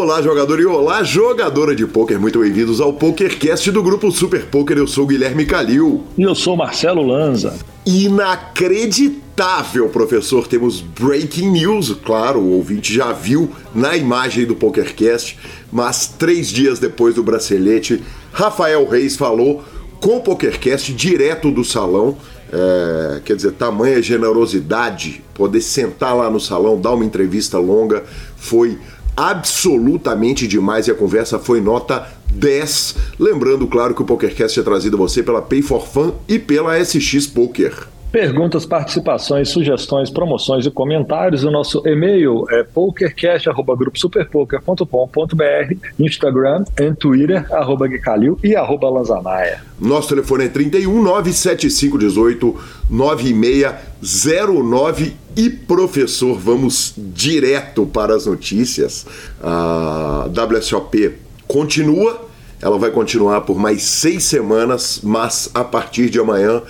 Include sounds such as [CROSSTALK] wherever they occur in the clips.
Olá, jogador e olá, jogadora de pôquer. Muito bem-vindos ao PokerCast do grupo Super Poker. Eu sou o Guilherme Calil. E eu sou Marcelo Lanza. Inacreditável, professor. Temos breaking news. Claro, o ouvinte já viu na imagem do PokerCast, mas três dias depois do bracelete, Rafael Reis falou com o PokerCast direto do salão. É, quer dizer, tamanha generosidade, poder sentar lá no salão, dar uma entrevista longa, foi absolutamente demais e a conversa foi nota 10. Lembrando, claro, que o PokerCast é trazido a você pela Pay for Fun e pela SX Poker. Perguntas, participações, sugestões, promoções e comentários. O nosso e-mail é pokercast.gruposuperpoker.com.br, Instagram e Twitter, arroba Guicalil e arroba Lanzanaia. Nosso telefone é 31 975 18 9609 e professor, vamos direto para as notícias. A WSOP continua, ela vai continuar por mais seis semanas, mas a partir de amanhã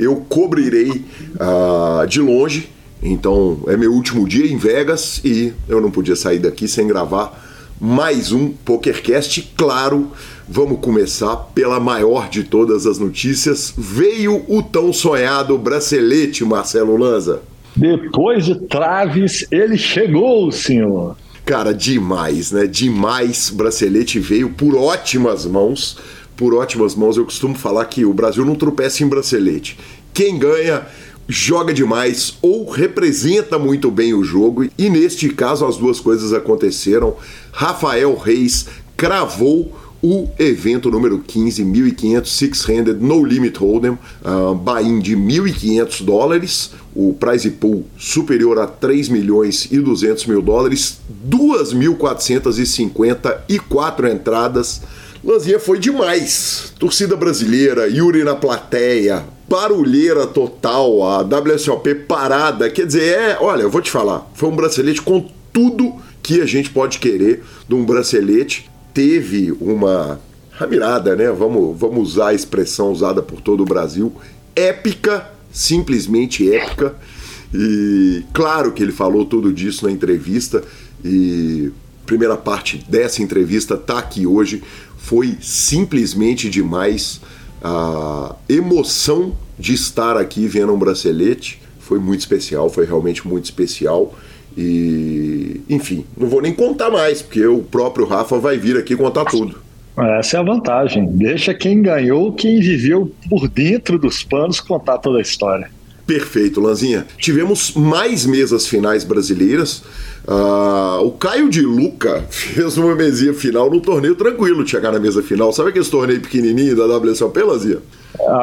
eu cobrirei uh, de longe. Então é meu último dia em Vegas e eu não podia sair daqui sem gravar mais um PokerCast. Claro, vamos começar pela maior de todas as notícias. Veio o tão sonhado bracelete, Marcelo Lanza. Depois de Traves, ele chegou, senhor. Cara, demais, né? Demais. Bracelete veio por ótimas mãos por ótimas mãos. Eu costumo falar que o Brasil não tropeça em bracelete. Quem ganha joga demais ou representa muito bem o jogo. E neste caso as duas coisas aconteceram. Rafael Reis cravou o evento número 15, 1.500 Six-Handed No Limit Hold'em, uh, buy-in de 1.500 dólares, o prize pool superior a 3 milhões e 200 mil dólares, 2.454 entradas, Lanzinha foi demais. Torcida brasileira, Yuri na plateia, barulheira total, a WSOP parada. Quer dizer, é, olha, eu vou te falar, foi um bracelete com tudo que a gente pode querer de um bracelete. Teve uma ramirada, né? Vamos, vamos usar a expressão usada por todo o Brasil. Épica, simplesmente épica. E claro que ele falou tudo disso na entrevista. E primeira parte dessa entrevista tá aqui hoje foi simplesmente demais. A emoção de estar aqui vendo um bracelete foi muito especial, foi realmente muito especial. E, enfim, não vou nem contar mais, porque o próprio Rafa vai vir aqui contar tudo. Essa é a vantagem. Deixa quem ganhou, quem viveu por dentro dos panos, contar toda a história. Perfeito, Lanzinha. Tivemos mais mesas finais brasileiras. Uh, o Caio de Luca [LAUGHS] fez uma mesinha final no torneio tranquilo de chegar na mesa final. Sabe aquele torneio pequenininho da WSOP, Lanzinha?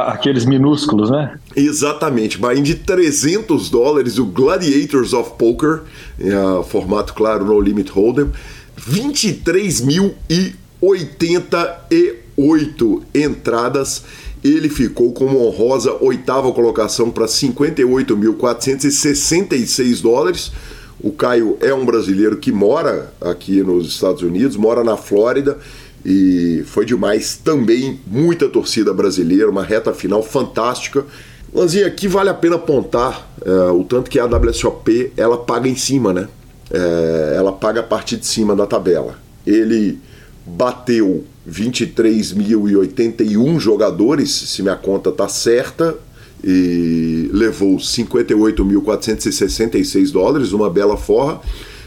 Aqueles minúsculos, né? Exatamente, buy de 300 dólares, o Gladiators of Poker, uh, formato claro, no Limit Hold'em, 23.088 entradas ele ficou com uma honrosa oitava colocação para 58.466 dólares. O Caio é um brasileiro que mora aqui nos Estados Unidos, mora na Flórida e foi demais também. Muita torcida brasileira, uma reta final fantástica. Lanzinha, aqui vale a pena apontar é, o tanto que a WSOP ela paga em cima, né? É, ela paga a parte de cima da tabela. Ele bateu 23.081 jogadores, se minha conta tá certa, e levou 58.466 dólares, uma bela forra.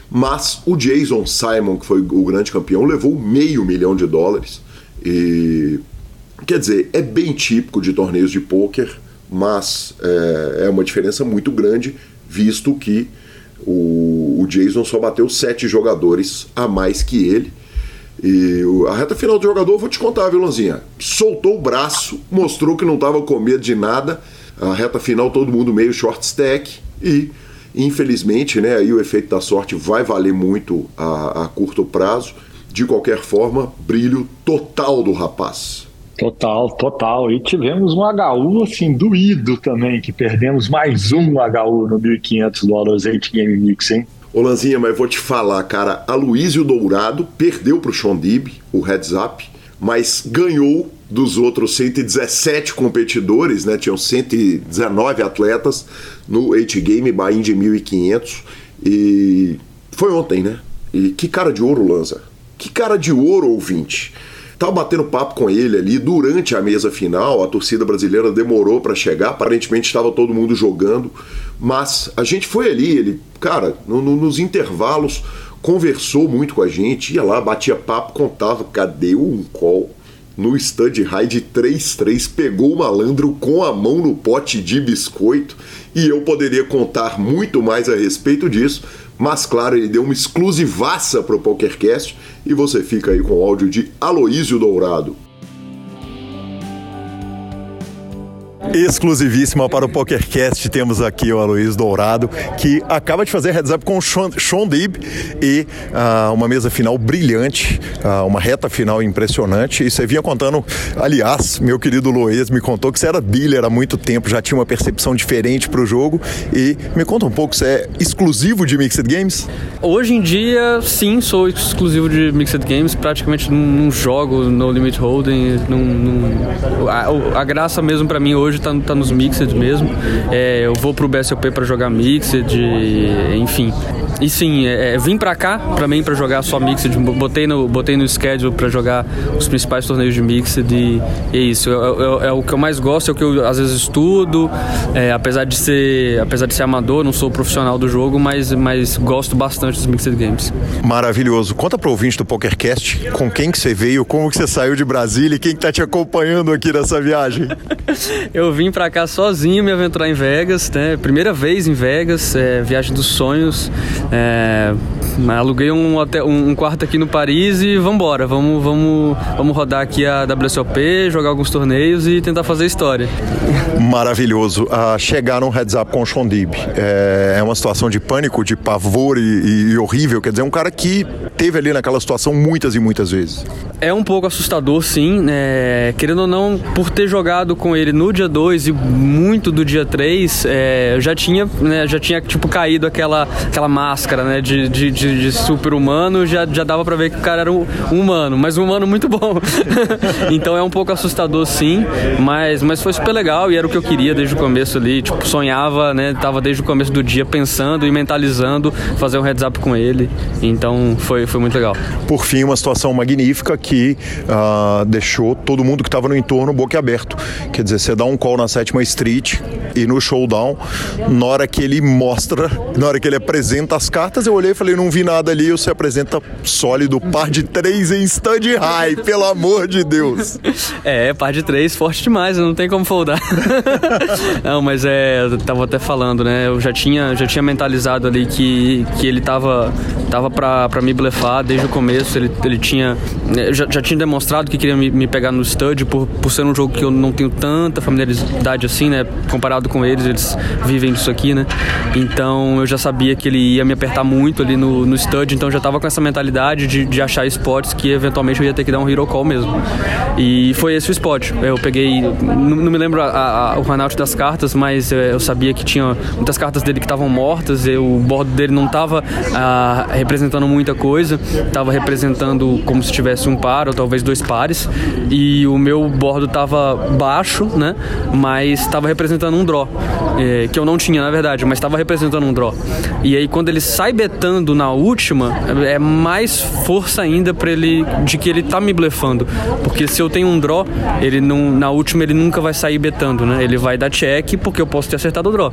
Mas o Jason Simon, que foi o grande campeão, levou meio milhão de dólares. E quer dizer, é bem típico de torneios de pôquer, mas é, é, uma diferença muito grande, visto que o, o Jason só bateu sete jogadores a mais que ele. E a reta final do jogador, vou te contar, Vilãozinha. Soltou o braço, mostrou que não estava com medo de nada. A reta final, todo mundo meio short stack. E, infelizmente, né, aí o efeito da sorte vai valer muito a, a curto prazo. De qualquer forma, brilho total do rapaz. Total, total. E tivemos um HU assim doído também, que perdemos mais um HU no 1.500 dólares 8 Game Mix, hein? Ô Lanzinha, mas vou te falar, cara, a Luísio Dourado perdeu pro Shondib, o heads up, mas ganhou dos outros 117 competidores, né? Tinham 119 atletas no 8 Game Bahia de 1500 e foi ontem, né? E que cara de ouro, Lanza. Que cara de ouro, ouvinte. Tava batendo papo com ele ali durante a mesa final. A torcida brasileira demorou para chegar. Aparentemente estava todo mundo jogando. Mas a gente foi ali. Ele, cara, no, no, nos intervalos, conversou muito com a gente. Ia lá, batia papo, contava. Cadê um call? No stud high de 3-3, pegou o malandro com a mão no pote de biscoito. E eu poderia contar muito mais a respeito disso mas claro, ele deu uma exclusivaça para o PokerCast e você fica aí com o áudio de Aloísio Dourado. Exclusivíssima para o PokerCast. Temos aqui o Aloysio Dourado, que acaba de fazer heads up com o Sean Deeb e uh, uma mesa final brilhante, uh, uma reta final impressionante. E você vinha contando, aliás, meu querido Luiz me contou que você era dealer há muito tempo, já tinha uma percepção diferente para o jogo. E me conta um pouco, você é exclusivo de Mixed Games? Hoje em dia, sim, sou exclusivo de Mixed Games. Praticamente não jogo no Limit Holding. a, a graça mesmo para mim hoje tá, tá nos Mixed mesmo. É, eu vou pro BSOP para jogar Mixed, enfim. E sim, é, é vim pra cá, pra mim, pra jogar só Mixed. Botei no, botei no schedule pra jogar os principais torneios de Mixed e, e é isso. É, é, é, o que eu mais gosto, é o que eu às vezes estudo. É, apesar, de ser, apesar de ser amador, não sou profissional do jogo, mas, mas gosto bastante dos Mixed Games. Maravilhoso. Conta pro ouvinte do PokerCast com quem que você veio, como que você saiu de Brasília e quem que tá te acompanhando aqui nessa viagem. eu [LAUGHS] vim pra cá sozinho me aventurar em Vegas, né? Primeira vez em Vegas, é, viagem dos sonhos. É, aluguei um, hotel, um, quarto aqui no Paris e vambora. Vamos, vamos, vamos rodar aqui a WSOP, jogar alguns torneios e tentar fazer história. Maravilhoso. Uh, chegar num heads up com o Shondib é, é uma situação de pânico, de pavor e, e, horrível. Quer dizer, um cara que teve ali naquela situação muitas e muitas vezes. É um pouco assustador, sim. É, querendo ou não, por ter jogado com ele no dia 2 e muito do dia 3, é, já tinha, né, já tinha tipo caído aquela, aquela máscara né, de, de, de, de super-humano, já, já dava para ver que o cara era um, humano, mas um humano muito bom. [LAUGHS] então é um pouco assustador, sim, mas, mas foi super legal e era o que eu queria desde o começo ali. Tipo, sonhava, né? Tava desde o começo do dia pensando e mentalizando fazer um heads up com ele. Então foi, foi muito legal. Por fim, uma situação magnífica que uh, deixou todo mundo que estava no entorno boca aberto. Quer dizer, você dá um call na sétima street e no showdown, na hora que ele mostra, na hora que ele apresenta as cartas, eu olhei e falei, não vi nada ali, você apresenta sólido, par de três em stand high, pelo amor de Deus. É, par de três, forte demais, não tem como foldar. [LAUGHS] não, mas é, eu tava até falando, né, eu já tinha, já tinha mentalizado ali que, que ele tava, tava pra, pra me blefar desde o começo, ele, ele tinha, né, já, já tinha demonstrado que queria me, me pegar no stud por, por ser um jogo que eu não tenho tanta familiaridade assim, né, comparado com eles, eles vivem disso aqui, né, então eu já sabia que ele ia me apertar muito ali no, no stud, então já tava com essa mentalidade de, de achar spots que eventualmente eu ia ter que dar um hero call mesmo. E foi esse o spot. Eu peguei, não, não me lembro a, a, o runout das cartas, mas eu sabia que tinha muitas cartas dele que estavam mortas, e o bordo dele não estava ah, representando muita coisa, estava representando como se tivesse um par ou talvez dois pares, e o meu bordo estava baixo, né? Mas estava representando um draw, é, que eu não tinha na verdade, mas estava representando um draw. E aí quando ele sai betando na última, é mais força ainda para ele de que ele tá me blefando, porque se eu tenho um draw, ele não, na última ele nunca vai sair betando, né? Ele vai dar check porque eu posso ter acertado o draw.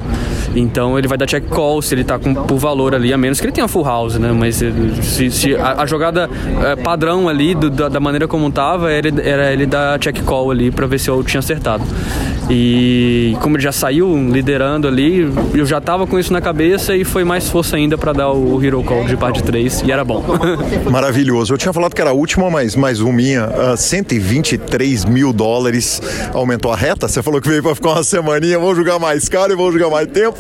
Então ele vai dar check call se ele tá com por valor ali, a menos que ele tenha full house, né? Mas se, se a, a, jogada é, padrão ali do, da, da, maneira como tava era, era ele dar check call ali para ver se eu tinha acertado. E como ele já saiu liderando ali, eu já tava com isso na cabeça e foi mais força ainda para dar o Hero Call de par de 3 e era bom. [LAUGHS] Maravilhoso. Eu tinha falado que era a última, mas mais uma minha. Uh, 123 mil dólares aumentou a reta. Você falou que veio para ficar uma semaninha. Vou jogar mais caro e vou jogar mais tempo.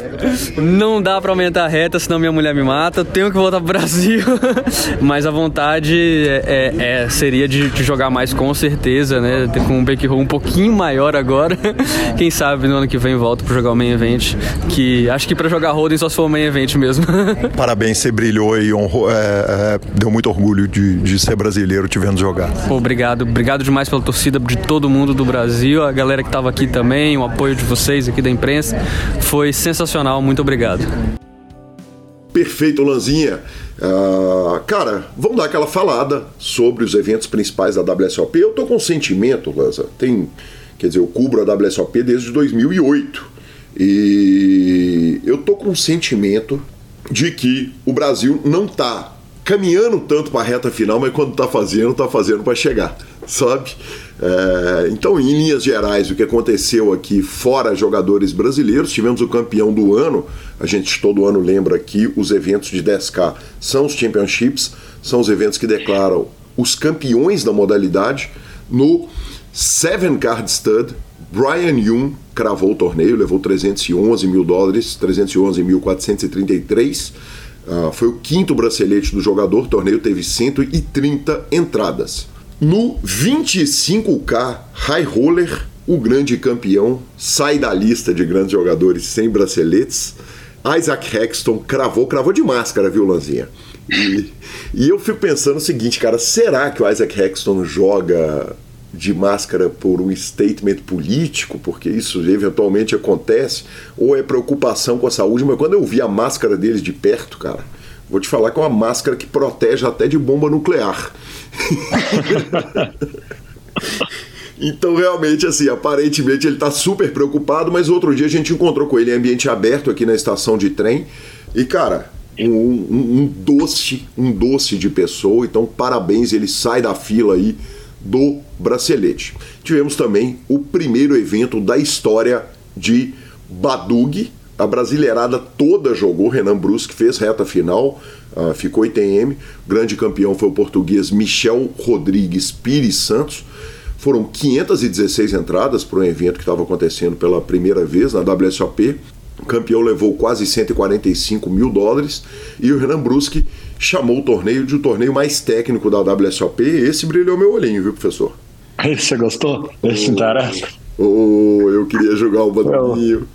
Não dá para aumentar a reta, senão minha mulher me mata. Tenho que voltar pro Brasil. [LAUGHS] mas a vontade é, é, é seria de, de, jogar mais com certeza, né? Com um bankroll um pouquinho maior agora. [LAUGHS] Quem sabe no ano que vem volto para jogar o main event. Que acho que para jogar Holding só se for o main event mesmo. [LAUGHS] Parabéns, você brilhou e honrou, é, é, deu muito orgulho de, de ser brasileiro te vendo jogar. Pô, obrigado, obrigado demais pela torcida de todo mundo do Brasil, a galera que estava aqui também, o apoio de vocês aqui da imprensa. Foi sensacional, muito obrigado. Perfeito, Lanzinha. Uh, cara, vamos dar aquela falada sobre os eventos principais da WSOP. Eu tô com sentimento, Lanza. Tem, quer dizer, eu cubro a WSOP desde 2008 e eu tô com sentimento de que o Brasil não tá caminhando tanto para a reta final, mas quando tá fazendo, tá fazendo para chegar, sabe? É, então, em linhas gerais, o que aconteceu aqui, fora jogadores brasileiros, tivemos o campeão do ano. A gente todo ano lembra aqui os eventos de 10K são os championships, são os eventos que declaram os campeões da modalidade. No Seven Card Stud, Brian Young cravou o torneio, levou 311 mil dólares, 311.433. Uh, foi o quinto bracelete do jogador, o torneio teve 130 entradas. No 25K High Roller, o grande campeão sai da lista de grandes jogadores sem braceletes. Isaac Hexton cravou, cravou de máscara, viu, Lanzinha? E, e eu fico pensando o seguinte, cara, será que o Isaac Hexton joga de máscara por um statement político, porque isso eventualmente acontece, ou é preocupação com a saúde, mas quando eu vi a máscara deles de perto, cara, vou te falar que é uma máscara que protege até de bomba nuclear. [LAUGHS] então, realmente, assim, aparentemente ele está super preocupado, mas outro dia a gente encontrou com ele em ambiente aberto aqui na estação de trem. E, cara, um, um, um doce, um doce de pessoa. Então, parabéns, ele sai da fila aí do bracelete. Tivemos também o primeiro evento da história de Badug, a brasileirada toda jogou, Renan Brusque fez reta final, uh, ficou ITM. Grande campeão foi o português Michel Rodrigues Pires Santos. Foram 516 entradas para um evento que estava acontecendo pela primeira vez na WSOP. O campeão levou quase 145 mil dólares e o Renan Brusque chamou o torneio de o torneio mais técnico da WSOP. Esse brilhou meu olhinho, viu, professor? Você gostou? Esse oh, interessa? Oh, eu queria jogar o bandinho.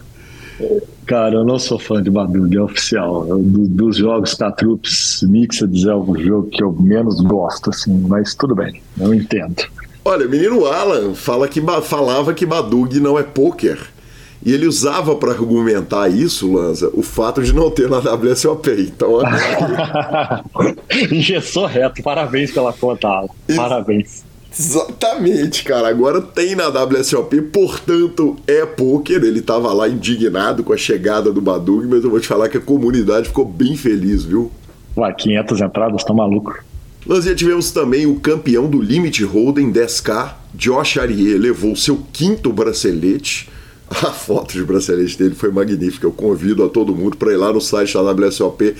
Cara, eu não sou fã de Badug, é oficial. Do, dos jogos da Troops Mixed é o jogo que eu menos gosto, assim, mas tudo bem, eu entendo. Olha, o menino Alan fala que, falava que Badug não é poker. E ele usava para argumentar isso, Lanza, o fato de não ter na WSOP. Então, Engessou [LAUGHS] reto. Parabéns pela conta, Alan. Parabéns. Exatamente, cara. Agora tem na WSOP, portanto é poker. Ele tava lá indignado com a chegada do Badug, mas eu vou te falar que a comunidade ficou bem feliz, viu? Ué, 500 entradas, tá maluco. Nós já tivemos também o campeão do Limit Hold'em 10K, Josh Arier, levou seu quinto bracelete. A foto de bracelete dele foi magnífica. Eu convido a todo mundo para ir lá no site da WSOP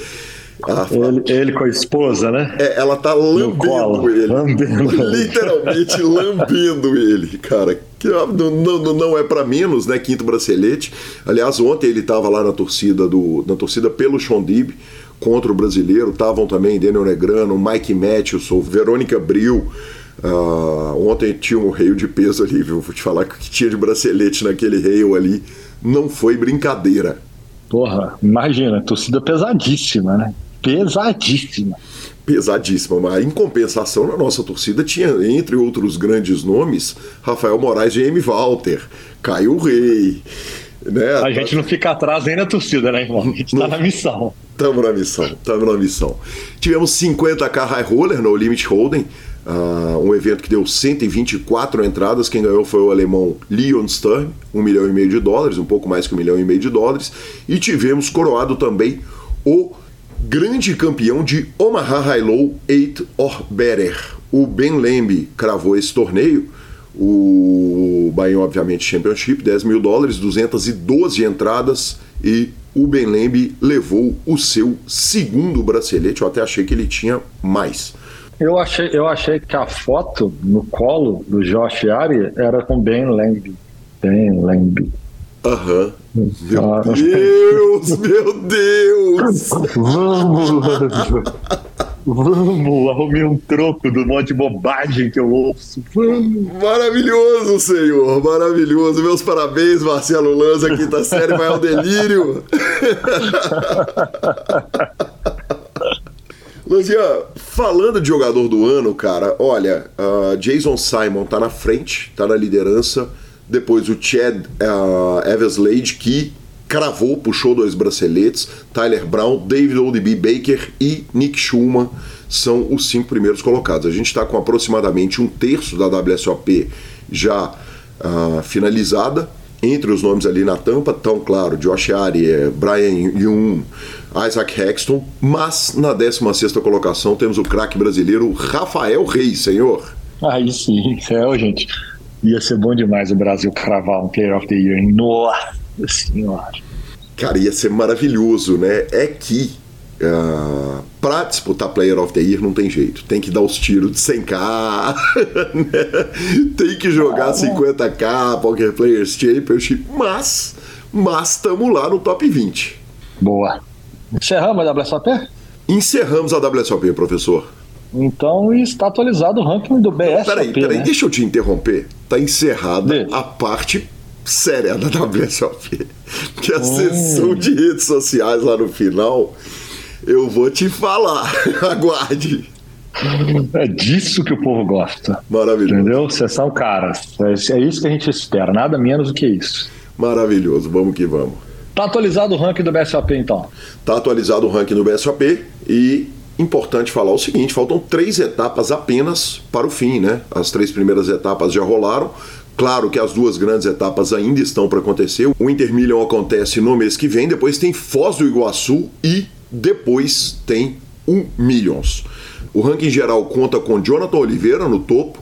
ele, ele, com a esposa, né? É, ela tá lambendo ele. Lambendo. Literalmente [LAUGHS] lambendo ele, cara. Que não, não, não é para menos, né? Quinto bracelete. Aliás, ontem ele tava lá na torcida do na torcida pelo Chondib contra o brasileiro. Estavam também Daniel Negrano, Mike Matthews, Verônica Bril. Uh, ontem tinha um reio de peso ali, viu? Vou te falar que o que tinha de bracelete naquele reio ali não foi brincadeira. Porra, imagina, torcida pesadíssima, né? pesadíssima. Pesadíssima, mas em compensação, na nossa torcida tinha, entre outros grandes nomes, Rafael Moraes e M. Walter, Caio Rei. Né? A gente não fica atrás nem na torcida, né, irmão? A gente tá na missão. Estamos na missão, estamos na missão. Tivemos 50k High Roller no Limit Hold'em, uh, um evento que deu 124 entradas. Quem ganhou foi o alemão Leon Sturm, um milhão e meio de dólares, um pouco mais que um milhão e meio de dólares. E tivemos coroado também o grande campeão de Omaha High Low 8 or Better. O Ben Lembe cravou esse torneio. O Bahia, obviamente, Championship, 10 mil dólares, 212 entradas e o Ben Lembe levou o seu segundo bracelete. Eu até achei que ele tinha mais. Eu achei, eu achei que a foto no colo do Josh Ari era com Ben Lembe. Ben Lembe. Aham. Uhum. Meu Deus, meu Deus! Vamos, Vamos, arrumei um troco do monte de bobagem que eu ouço. Vamos. Maravilhoso, senhor, maravilhoso. Meus parabéns, Marcelo Lanza, quinta série vai ao delírio. [LAUGHS] Lanzinha, falando de jogador do ano, cara, olha, uh, Jason Simon tá na frente, tá na liderança depois o Chad uh, Everslade, que cravou, puxou dois braceletes. Tyler Brown, David O.D.B. Baker e Nick Schumann são os cinco primeiros colocados. A gente está com aproximadamente um terço da WSOP já uh, finalizada. Entre os nomes ali na tampa estão, claro, Josh Ari, Brian Young, Isaac Hexton, mas na 16 colocação temos o craque brasileiro Rafael Reis, senhor. Aí sim, céu, gente. Ia ser bom demais o Brasil cravar um Player of the Year? Nossa senhora. Cara, ia ser maravilhoso, né? É que uh, pra disputar Player of the Year não tem jeito. Tem que dar os tiros de 100k, [LAUGHS] né? tem que jogar ah, 50k, Poker Players Championship, mas mas estamos lá no top 20. Boa. Encerramos a WSOP? Encerramos a WSOP, professor. Então está atualizado o ranking do BSOP. Peraí, peraí, né? deixa eu te interromper. Está encerrada a parte séria da WSOP. Que a hum. sessão de redes sociais lá no final, eu vou te falar. [LAUGHS] Aguarde. É disso que o povo gosta. Maravilhoso. Entendeu? Vocês são caras. É, é isso que a gente espera, nada menos do que isso. Maravilhoso, vamos que vamos. Tá atualizado o ranking do BSOP então? Tá atualizado o ranking do BSOP e importante falar o seguinte: faltam três etapas apenas para o fim, né? As três primeiras etapas já rolaram. Claro que as duas grandes etapas ainda estão para acontecer. O Intermillion acontece no mês que vem, depois tem Foz do Iguaçu e depois tem o Millions. O ranking geral conta com Jonathan Oliveira no topo,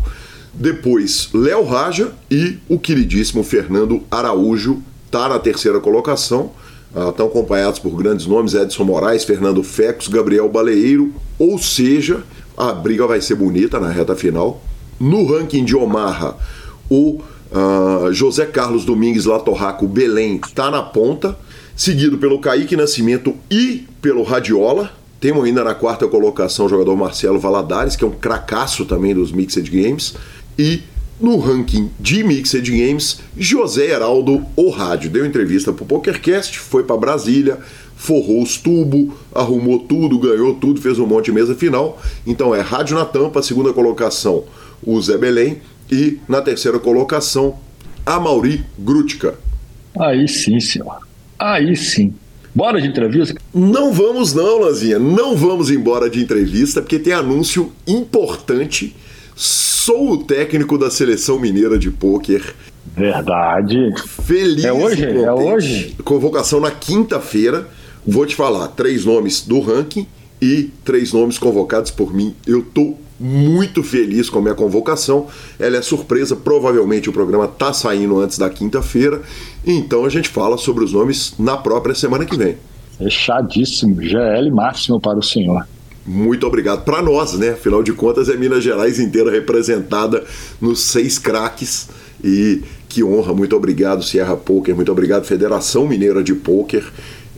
depois Léo Raja e o queridíssimo Fernando Araújo está na terceira colocação. Estão acompanhados por grandes nomes: Edson Moraes, Fernando Fecos, Gabriel Baleeiro. Ou seja, a briga vai ser bonita na reta final. No ranking de Omaha, o uh, José Carlos Domingues Latorraco Belém está na ponta, seguido pelo Kaique Nascimento e pelo Radiola. Temos ainda na quarta colocação o jogador Marcelo Valadares, que é um cracaço também dos Mixed Games. E no ranking de Mixed Games, José Heraldo, o rádio, deu entrevista para o PokerCast, foi para Brasília, forrou os tubos, arrumou tudo, ganhou tudo, fez um monte de mesa final. Então é rádio na tampa, segunda colocação, o Zé Belém, e na terceira colocação, a Mauri Grutka. Aí sim, senhor. Aí sim. Bora de entrevista? Não vamos não, Lanzinha. Não vamos embora de entrevista, porque tem anúncio importante Sou o técnico da seleção mineira de pôquer. Verdade. Feliz. É hoje? É hoje? Convocação na quinta-feira. Vou te falar três nomes do ranking e três nomes convocados por mim. Eu tô muito feliz com a minha convocação. Ela é surpresa, provavelmente o programa tá saindo antes da quinta-feira. Então a gente fala sobre os nomes na própria semana que vem. Fechadíssimo. GL máximo para o senhor. Muito obrigado. Para nós, né? Afinal de contas, é Minas Gerais inteira representada nos seis craques. E que honra. Muito obrigado, Sierra Poker. Muito obrigado, Federação Mineira de Poker.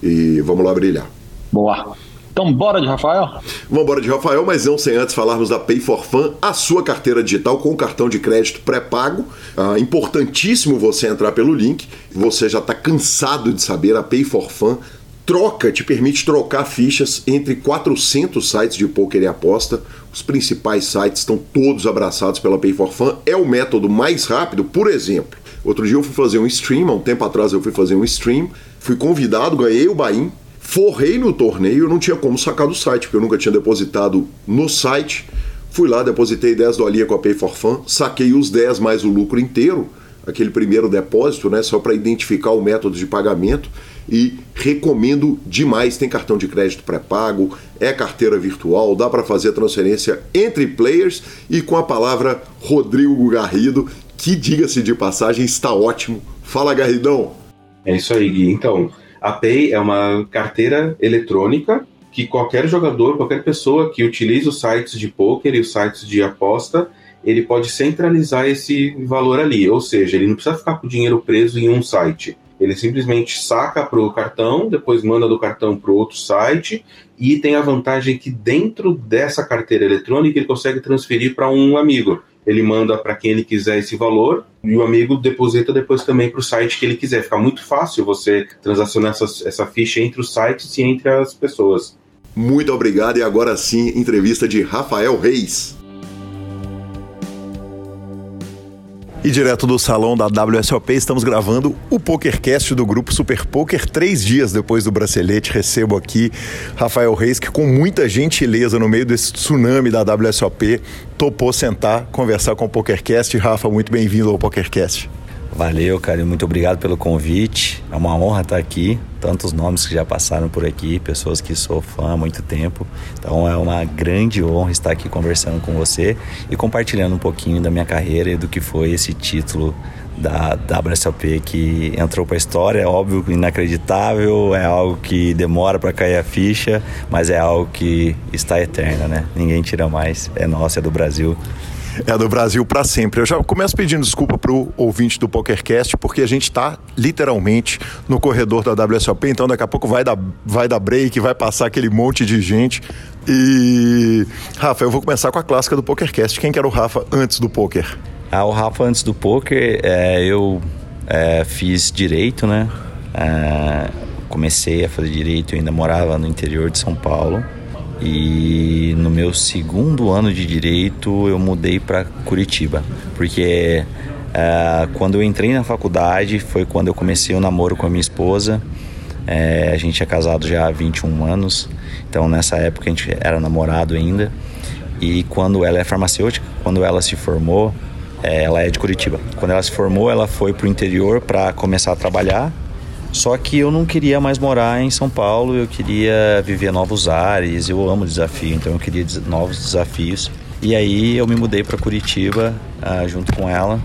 E vamos lá brilhar. Boa. Então, bora de Rafael? Vamos embora de Rafael, mas não sem antes falarmos da Pay for Fun, a sua carteira digital com cartão de crédito pré-pago. Ah, importantíssimo você entrar pelo link. Você já está cansado de saber, a Pay for Fun troca te permite trocar fichas entre 400 sites de poker e aposta. Os principais sites estão todos abraçados pela Pay for Fun. É o método mais rápido, por exemplo. Outro dia eu fui fazer um stream, há um tempo atrás eu fui fazer um stream, fui convidado, ganhei o Bahia, forrei no torneio, eu não tinha como sacar do site, porque eu nunca tinha depositado no site. Fui lá, depositei 10 dolinhas com a Pay for Fun, saquei os 10 mais o lucro inteiro, aquele primeiro depósito, né, só para identificar o método de pagamento e recomendo demais. Tem cartão de crédito pré-pago, é carteira virtual, dá para fazer transferência entre players e com a palavra Rodrigo Garrido, que diga-se de passagem está ótimo. Fala Garridão. É isso aí, Gui. Então, a Pay é uma carteira eletrônica que qualquer jogador, qualquer pessoa que utilize os sites de poker e os sites de aposta, ele pode centralizar esse valor ali, ou seja, ele não precisa ficar com o dinheiro preso em um site. Ele simplesmente saca para o cartão, depois manda do cartão para outro site e tem a vantagem que dentro dessa carteira eletrônica ele consegue transferir para um amigo. Ele manda para quem ele quiser esse valor e o amigo deposita depois também para o site que ele quiser. Fica muito fácil você transacionar essa, essa ficha entre os sites e entre as pessoas. Muito obrigado e agora sim, entrevista de Rafael Reis. E direto do salão da WSOP, estamos gravando o PokerCast do grupo Super Poker. Três dias depois do bracelete, recebo aqui Rafael Reis, que com muita gentileza no meio desse tsunami da WSOP, topou sentar, conversar com o PokerCast. Rafa, muito bem-vindo ao PokerCast. Valeu, cara, muito obrigado pelo convite. É uma honra estar aqui. Tantos nomes que já passaram por aqui, pessoas que sou fã há muito tempo. Então é uma grande honra estar aqui conversando com você e compartilhando um pouquinho da minha carreira e do que foi esse título da WSOP que entrou para a história. É óbvio, inacreditável, é algo que demora para cair a ficha, mas é algo que está eterno, né? Ninguém tira mais. É nosso, é do Brasil é do Brasil para sempre. Eu já começo pedindo desculpa pro ouvinte do PokerCast, porque a gente está literalmente no corredor da WSOP, então daqui a pouco vai dar, vai dar break, vai passar aquele monte de gente. E. Rafa, eu vou começar com a clássica do PokerCast. Quem que era o Rafa antes do poker? Ah, o Rafa antes do poker, é, eu é, fiz direito, né? É, comecei a fazer direito, eu ainda morava no interior de São Paulo. E no meu segundo ano de direito eu mudei para Curitiba, porque uh, quando eu entrei na faculdade foi quando eu comecei o namoro com a minha esposa. É, a gente é casado já há 21 anos, então nessa época a gente era namorado ainda. E quando ela é farmacêutica, quando ela se formou, é, ela é de Curitiba. Quando ela se formou, ela foi para o interior para começar a trabalhar só que eu não queria mais morar em São Paulo, eu queria viver novos ares, eu amo desafio, então eu queria novos desafios. E aí eu me mudei para Curitiba uh, junto com ela.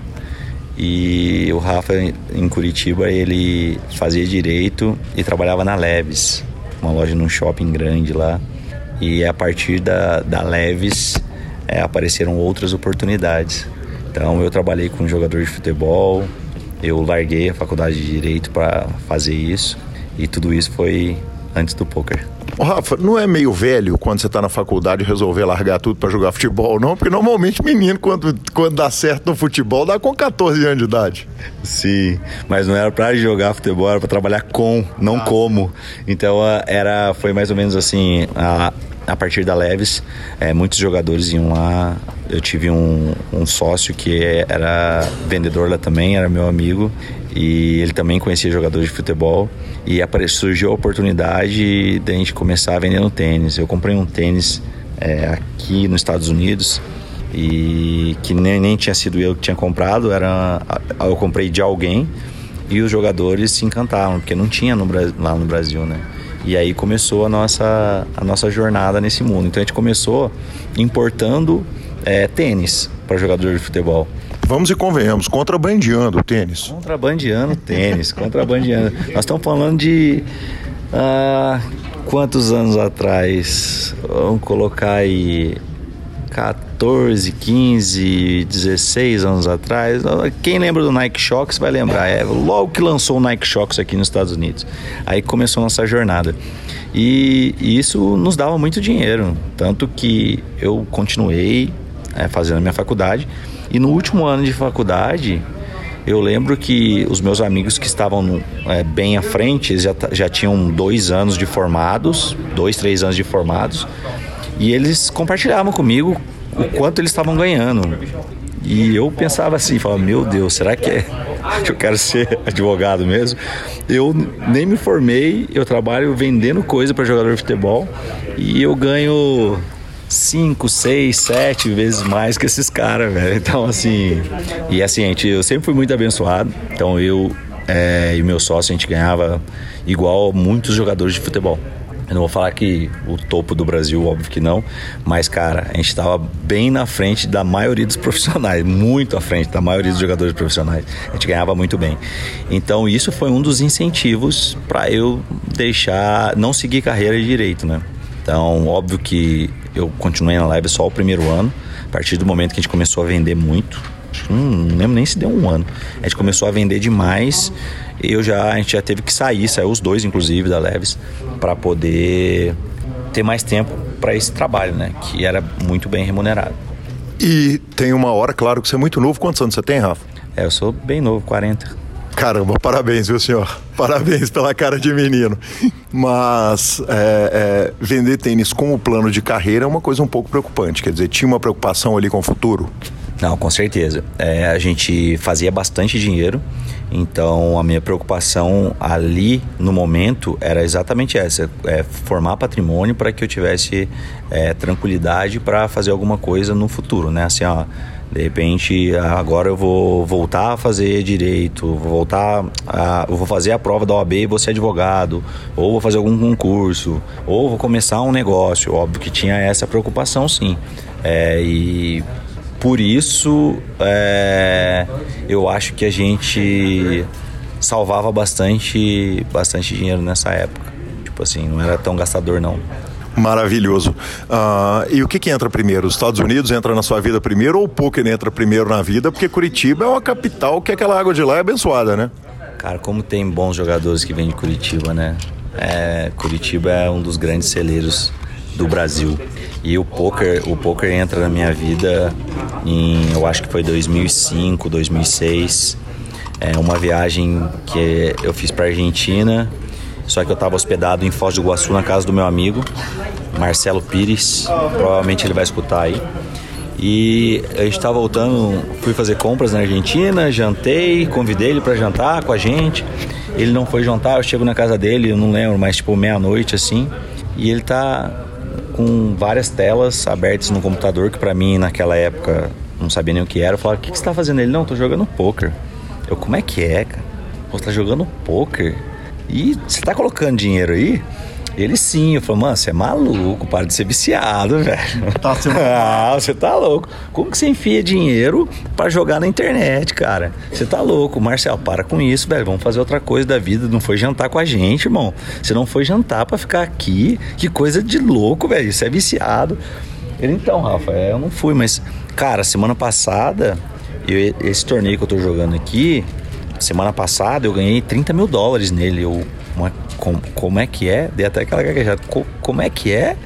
E o Rafa em Curitiba, ele fazia direito e trabalhava na Leves, uma loja num shopping grande lá. E a partir da, da Leves é, apareceram outras oportunidades. Então eu trabalhei com jogador de futebol, eu larguei a faculdade de direito para fazer isso e tudo isso foi antes do poker. Ô Rafa, não é meio velho quando você está na faculdade resolver largar tudo para jogar futebol, não? Porque normalmente menino, quando, quando dá certo no futebol, dá com 14 anos de idade. Sim, mas não era para jogar futebol, era para trabalhar com, não ah. como. Então era, foi mais ou menos assim, a, a partir da Leves, é, muitos jogadores iam lá. Eu tive um, um sócio que era vendedor lá também, era meu amigo, e ele também conhecia jogadores de futebol. E surgiu a oportunidade de a gente começar vendendo tênis. Eu comprei um tênis é, aqui nos Estados Unidos e que nem, nem tinha sido eu que tinha comprado, era eu comprei de alguém e os jogadores se encantaram, porque não tinha no, lá no Brasil, né? E aí começou a nossa, a nossa jornada nesse mundo. Então a gente começou importando é, tênis para jogador de futebol. Vamos e convenhamos, contrabandeando o tênis. Contrabandeando tênis, contrabandeando. [LAUGHS] Nós estamos falando de ah, quantos anos atrás? Vamos colocar aí 14, 15, 16 anos atrás. Quem lembra do Nike Shox vai lembrar. É logo que lançou o Nike Shox aqui nos Estados Unidos. Aí começou nossa jornada. E, isso nos dava muito dinheiro. Tanto que eu continuei é, fazendo a minha faculdade. E no último ano de faculdade, eu lembro que os meus amigos que estavam no, é, bem à frente, já, já tinham dois anos de formados, dois, três anos de formados. E eles compartilhavam comigo o quanto eles estavam ganhando. E eu pensava assim, falava, meu Deus, será que é que [LAUGHS] eu quero ser advogado mesmo? Eu nem me formei, eu trabalho vendendo coisa para jogador de futebol e eu ganho 5, 6, 7 vezes mais que esses caras, velho. Então, assim, e assim, gente, eu sempre fui muito abençoado. Então, eu é, e meu sócio, a gente ganhava igual muitos jogadores de futebol. Eu não vou falar que o topo do Brasil, óbvio que não, mas cara, a gente estava bem na frente da maioria dos profissionais, muito à frente da maioria dos jogadores profissionais. A gente ganhava muito bem. Então isso foi um dos incentivos para eu deixar, não seguir carreira de direito, né? Então, óbvio que eu continuei na live só o primeiro ano, a partir do momento que a gente começou a vender muito. Hum, não lembro nem se deu um ano. A gente começou a vender demais eu já a gente já teve que sair, saiu os dois inclusive da Leves para poder ter mais tempo para esse trabalho, né, que era muito bem remunerado. E tem uma hora, claro que você é muito novo. Quantos anos você tem, Rafa? É, eu sou bem novo, 40. Caramba, parabéns, viu, senhor? [LAUGHS] Parabéns pela cara de menino. Mas é, é, vender tênis como plano de carreira é uma coisa um pouco preocupante. Quer dizer, tinha uma preocupação ali com o futuro? Não, com certeza. É, a gente fazia bastante dinheiro, então a minha preocupação ali no momento era exatamente essa: é, formar patrimônio para que eu tivesse é, tranquilidade para fazer alguma coisa no futuro, né? Assim, ó, de repente agora eu vou voltar a fazer direito, vou voltar a, vou fazer a prova da OAB e vou ser advogado, ou vou fazer algum concurso, ou vou começar um negócio. Óbvio que tinha essa preocupação, sim. É, e por isso, é, eu acho que a gente salvava bastante, bastante dinheiro nessa época. Tipo assim, não era tão gastador não. Maravilhoso. Uh, e o que, que entra primeiro? Os Estados Unidos entra na sua vida primeiro ou o poker entra primeiro na vida? Porque Curitiba é uma capital que aquela água de lá é abençoada, né? Cara, como tem bons jogadores que vêm de Curitiba, né? É, Curitiba é um dos grandes celeiros do Brasil. E o poker, o poker entra na minha vida em, eu acho que foi 2005, 2006. É uma viagem que eu fiz para Argentina, só que eu estava hospedado em Foz do Iguaçu na casa do meu amigo Marcelo Pires. Provavelmente ele vai escutar aí. E a gente estava voltando, fui fazer compras na Argentina, jantei, convidei ele para jantar com a gente. Ele não foi jantar, eu chego na casa dele, eu não lembro, mas tipo meia-noite assim. E ele tá com várias telas abertas no computador, que para mim naquela época não sabia nem o que era. Eu falava, o que, que você tá fazendo? Ele, não, tô jogando poker. Eu, como é que é, cara? Você tá jogando poker? E você tá colocando dinheiro aí? Ele sim, eu falei, mano, você é maluco, para de ser viciado, [LAUGHS] velho. Tá sendo... [LAUGHS] ah, você tá louco. Como que você enfia dinheiro para jogar na internet, cara? Você tá louco. Marcel, para com isso, velho. Vamos fazer outra coisa da vida. Não foi jantar com a gente, irmão. Você não foi jantar para ficar aqui. Que coisa de louco, velho. Você é viciado. Ele, então, Rafa, é, eu não fui, mas, cara, semana passada, eu, esse torneio que eu tô jogando aqui, semana passada eu ganhei 30 mil dólares nele. Eu, uma como, como é que é? Dei até aquela gaguejada. Co, como é que é?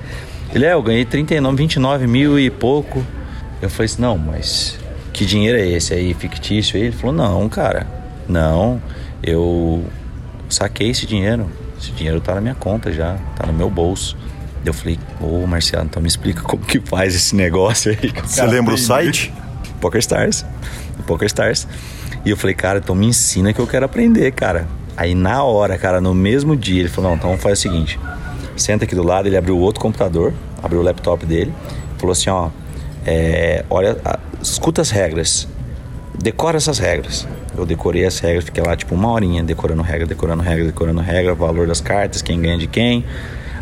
Ele é, eu ganhei 39, 29 mil e pouco. Eu falei assim, não, mas que dinheiro é esse aí, fictício? Ele falou, não, cara, não, eu saquei esse dinheiro. Esse dinheiro tá na minha conta já, tá no meu bolso. Eu falei, ô Marciano, então me explica como que faz esse negócio aí. Você lembra o site? PokerStars. PokerStars. E eu falei, cara, então me ensina que eu quero aprender, cara. Aí na hora, cara, no mesmo dia, ele falou: Não, então fazer o seguinte: senta aqui do lado. Ele abriu outro computador, abriu o laptop dele, falou assim: Ó, é, olha, escuta as regras, decora essas regras. Eu decorei as regras, fiquei lá tipo uma horinha decorando regra, decorando regra, decorando regra, valor das cartas, quem ganha de quem.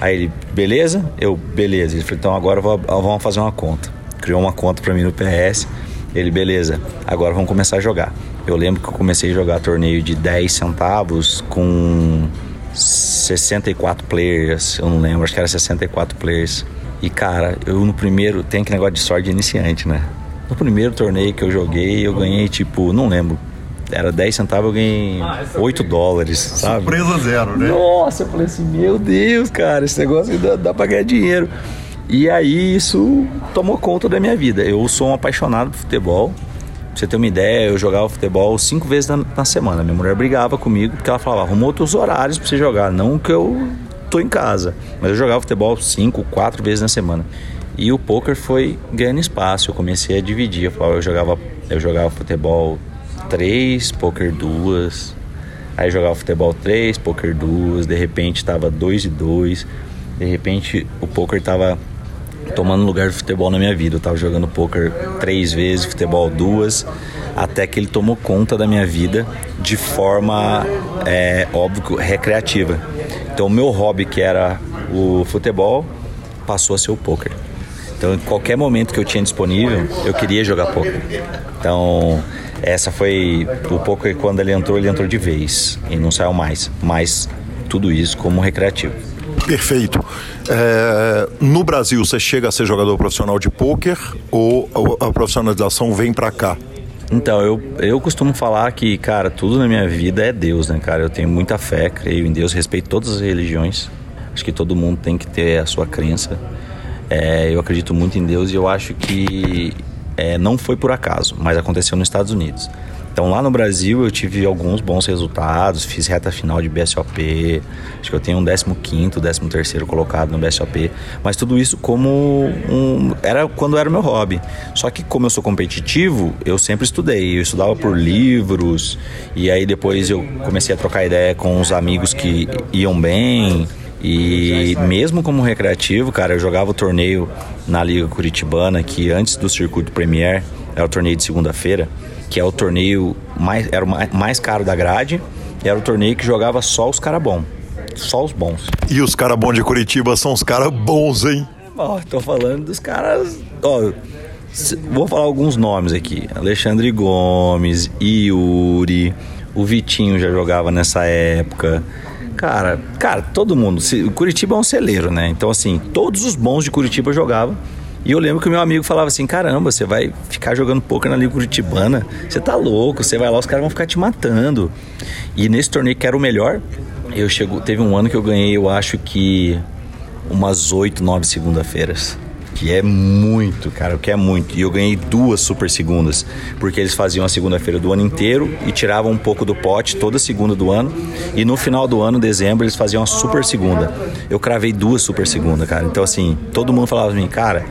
Aí ele, beleza? Eu, beleza. Ele falou: Então agora vamos fazer uma conta. Criou uma conta para mim no PS. Ele, beleza, agora vamos começar a jogar. Eu lembro que eu comecei a jogar torneio de 10 centavos com 64 players, eu não lembro, acho que era 64 players. E cara, eu no primeiro, tem aquele negócio de sorte de iniciante, né? No primeiro torneio que eu joguei, eu ganhei tipo, não lembro, era 10 centavos, eu ganhei 8 dólares, sabe? Surpresa zero, né? Nossa, eu falei assim, meu Deus, cara, esse negócio dá, dá pra ganhar dinheiro. E aí isso tomou conta da minha vida. Eu sou um apaixonado por futebol, Você ter uma ideia, eu jogava futebol cinco vezes na, na, semana. Minha mulher brigava comigo porque ela falava, arruma outros horários pra você jogar, não que eu tô em casa. Mas eu jogava futebol cinco, quatro vezes na semana. E o poker foi ganhando espaço. Eu comecei a dividir. Eu, falava, eu jogava, eu jogava futebol três, poker duas. Aí jogava futebol três, poker duas. De repente tava dois e dois. De repente o poker tava tomando lugar do futebol na minha vida. Eu tava jogando poker três vezes, futebol duas, até que ele tomou conta da minha vida de forma, é, óbvio, recreativa. Então, o meu hobby, que era o futebol, passou a ser o poker. Então, em qualquer momento que eu tinha disponível, eu queria jogar poker. Então, essa foi o poker quando ele entrou, ele entrou de vez e não saiu mais. Mas tudo isso como recreativo. Perfeito. É, no Brasil, você chega a ser jogador profissional de pôquer ou a profissionalização vem para cá? Então, eu, eu costumo falar que, cara, tudo na minha vida é Deus, né, cara? Eu tenho muita fé, creio em Deus, respeito todas as religiões. Acho que todo mundo tem que ter a sua crença. É, eu acredito muito em Deus e eu acho que é, não foi por acaso, mas aconteceu nos Estados Unidos. Então lá no Brasil eu tive alguns bons resultados, fiz reta final de BSOP, acho que eu tenho um 15º, 13º colocado no BSOP, mas tudo isso como um era quando era meu hobby. Só que como eu sou competitivo, eu sempre estudei, eu estudava por livros. E aí depois eu comecei a trocar ideia com os amigos que iam bem, e mesmo como recreativo, cara, eu jogava o torneio na Liga Curitibana, que antes do circuito Premier era o torneio de segunda-feira que é o torneio mais era o mais caro da grade, era o torneio que jogava só os caras bons. Só os bons. E os caras bons de Curitiba são os caras bons, hein? Ó, tô falando dos caras. Ó, vou falar alguns nomes aqui: Alexandre Gomes, Yuri, o Vitinho já jogava nessa época. Cara, cara, todo mundo. Curitiba é um celeiro, né? Então, assim, todos os bons de Curitiba jogavam. E eu lembro que o meu amigo falava assim: caramba, você vai ficar jogando poker na Liga Curitibana? Você tá louco, você vai lá, os caras vão ficar te matando. E nesse torneio que era o melhor, eu chego, teve um ano que eu ganhei, eu acho que umas 8, 9 segunda-feiras. Que é muito, cara, o que é muito. E eu ganhei duas super segundas, porque eles faziam a segunda-feira do ano inteiro e tiravam um pouco do pote toda segunda do ano. E no final do ano, dezembro, eles faziam a super segunda. Eu cravei duas super segunda, cara. Então, assim, todo mundo falava pra mim, cara,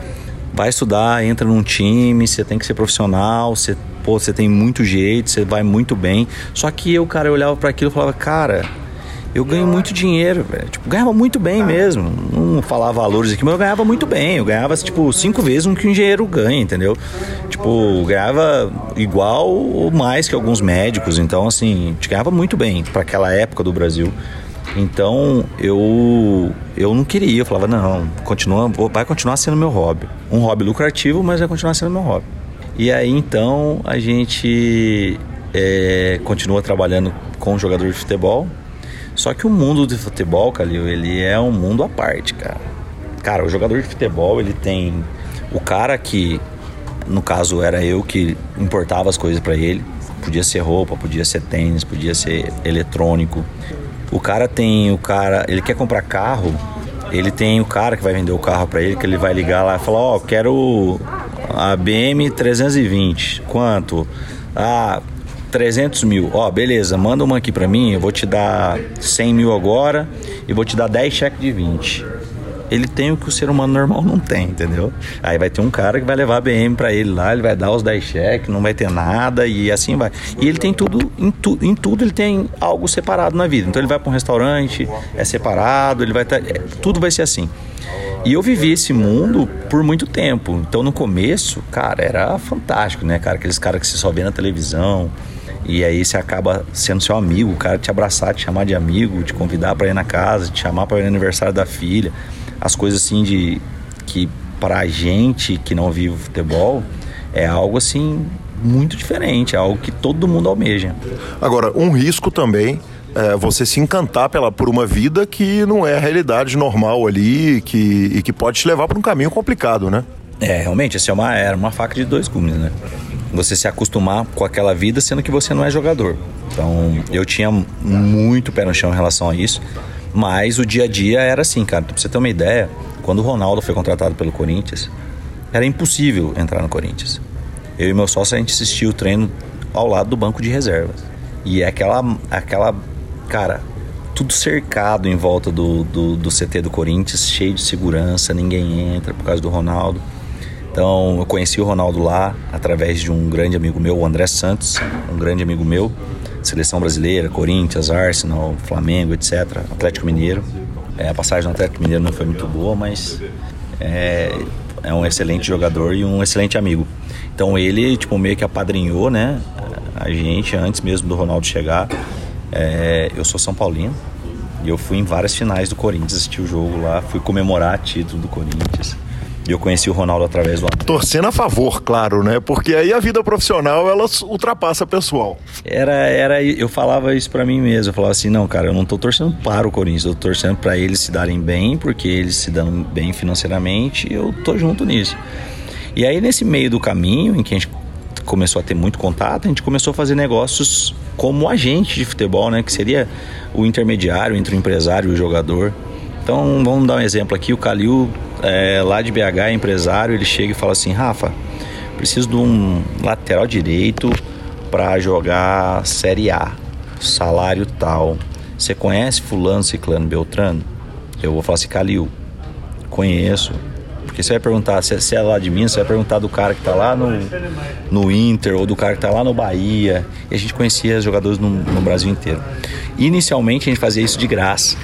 vai estudar, entra num time, você tem que ser profissional, você, pô, você tem muito jeito, você vai muito bem. Só que eu, cara, eu olhava para aquilo e falava, cara, eu ganho muito dinheiro, velho. Tipo, ganhava muito bem mesmo. Não falar valores aqui, mas eu ganhava muito bem. Eu ganhava, tipo, cinco vezes o que um engenheiro ganha, entendeu? Tipo, ganhava igual ou mais que alguns médicos. Então, assim, ganhava muito bem para aquela época do Brasil. Então eu eu não queria, eu falava, não, continua, vai continuar sendo meu hobby. Um hobby lucrativo, mas vai continuar sendo meu hobby. E aí então a gente é, continua trabalhando com jogador de futebol. Só que o mundo do futebol, Calil, ele é um mundo à parte, cara. Cara, o jogador de futebol, ele tem o cara que, no caso, era eu que importava as coisas para ele. Podia ser roupa, podia ser tênis, podia ser eletrônico. O cara tem o cara, ele quer comprar carro, ele tem o cara que vai vender o carro para ele, que ele vai ligar lá e falar: Ó, oh, quero a BM 320. Quanto? Ah, 300 mil. Ó, oh, beleza, manda uma aqui para mim, eu vou te dar 100 mil agora e vou te dar 10 cheques de 20 ele tem o que o ser humano normal não tem, entendeu? Aí vai ter um cara que vai levar a BM para ele lá, ele vai dar os 10 cheques, não vai ter nada e assim vai. E ele tem tudo, em, tu, em tudo ele tem algo separado na vida. Então ele vai para um restaurante, é separado, ele vai. Tá, é, tudo vai ser assim. E eu vivi esse mundo por muito tempo. Então no começo, cara, era fantástico, né, cara? Aqueles caras que você só vê na televisão. E aí você acaba sendo seu amigo, o cara te abraçar, te chamar de amigo, te convidar para ir na casa, te chamar para ir no aniversário da filha as coisas assim de que pra gente que não vive futebol é algo assim muito diferente, é algo que todo mundo almeja. Agora, um risco também é você se encantar pela, por uma vida que não é a realidade normal ali que, e que pode te levar para um caminho complicado, né? É, realmente, essa é uma, era uma faca de dois gumes, né? Você se acostumar com aquela vida sendo que você não é jogador. Então, eu tinha muito pé no chão em relação a isso. Mas o dia a dia era assim, cara. Pra você ter uma ideia, quando o Ronaldo foi contratado pelo Corinthians, era impossível entrar no Corinthians. Eu e meu sócio, a gente assistia o treino ao lado do banco de reservas. E é aquela, aquela cara, tudo cercado em volta do, do, do, CT do Corinthians, cheio de segurança, ninguém entra por causa do Ronaldo. Então eu conheci o Ronaldo lá através de um grande amigo meu, o André Santos, um grande amigo meu, seleção brasileira, Corinthians, Arsenal, Flamengo, etc. Atlético Mineiro. É, a passagem do Atlético Mineiro não foi muito boa, mas é, é um excelente jogador e um excelente amigo. Então ele, tipo, meio que apadrinhou, né, a gente antes mesmo do Ronaldo chegar. É, eu sou São Paulino e eu fui em várias finais do Corinthians, assisti o jogo lá, fui comemorar título do Corinthians. E eu conheci o Ronaldo através do André. Torcendo a favor, claro, né? Porque aí a vida profissional ela ultrapassa a pessoal. Era, era, eu falava isso para mim mesmo. Eu falava assim: não, cara, eu não tô torcendo para o Corinthians, eu tô torcendo para eles se darem bem, porque eles se dão bem financeiramente, eu tô junto nisso. E aí, nesse meio do caminho, em que a gente começou a ter muito contato, a gente começou a fazer negócios como agente de futebol, né? Que seria o intermediário entre o empresário e o jogador. Então vamos dar um exemplo aqui, o Calil é, lá de BH é empresário, ele chega e fala assim, Rafa, preciso de um lateral direito para jogar Série A, salário tal. Você conhece Fulano, Ciclano, Beltrano? Eu vou falar assim, Calil, conheço. Porque você vai perguntar, se, é lá de Minas, você vai perguntar do cara que tá lá no, no Inter ou do cara que tá lá no Bahia. E a gente conhecia jogadores no, no Brasil inteiro. Inicialmente a gente fazia isso de graça.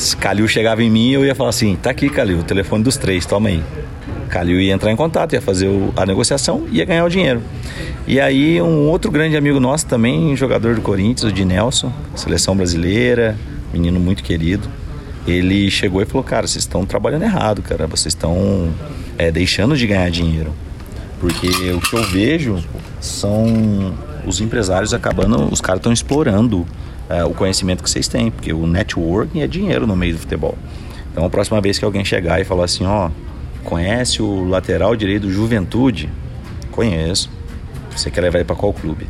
Se Calil chegava em mim, eu ia falar assim: tá aqui, Calil, o telefone dos três, toma aí. Calil ia entrar em contato, ia fazer a negociação e ia ganhar o dinheiro. E aí um outro grande amigo nosso também, jogador do Corinthians, o de Nelson, seleção brasileira, menino muito querido. Ele chegou e falou, cara, vocês estão trabalhando errado, cara, vocês estão é, deixando de ganhar dinheiro. Porque o que eu vejo são os empresários acabando, os caras estão explorando é, o conhecimento que vocês têm, porque o networking é dinheiro no meio do futebol. Então a próxima vez que alguém chegar e falar assim, ó, conhece o lateral direito do Juventude? Conheço. Você quer levar ele para qual clube?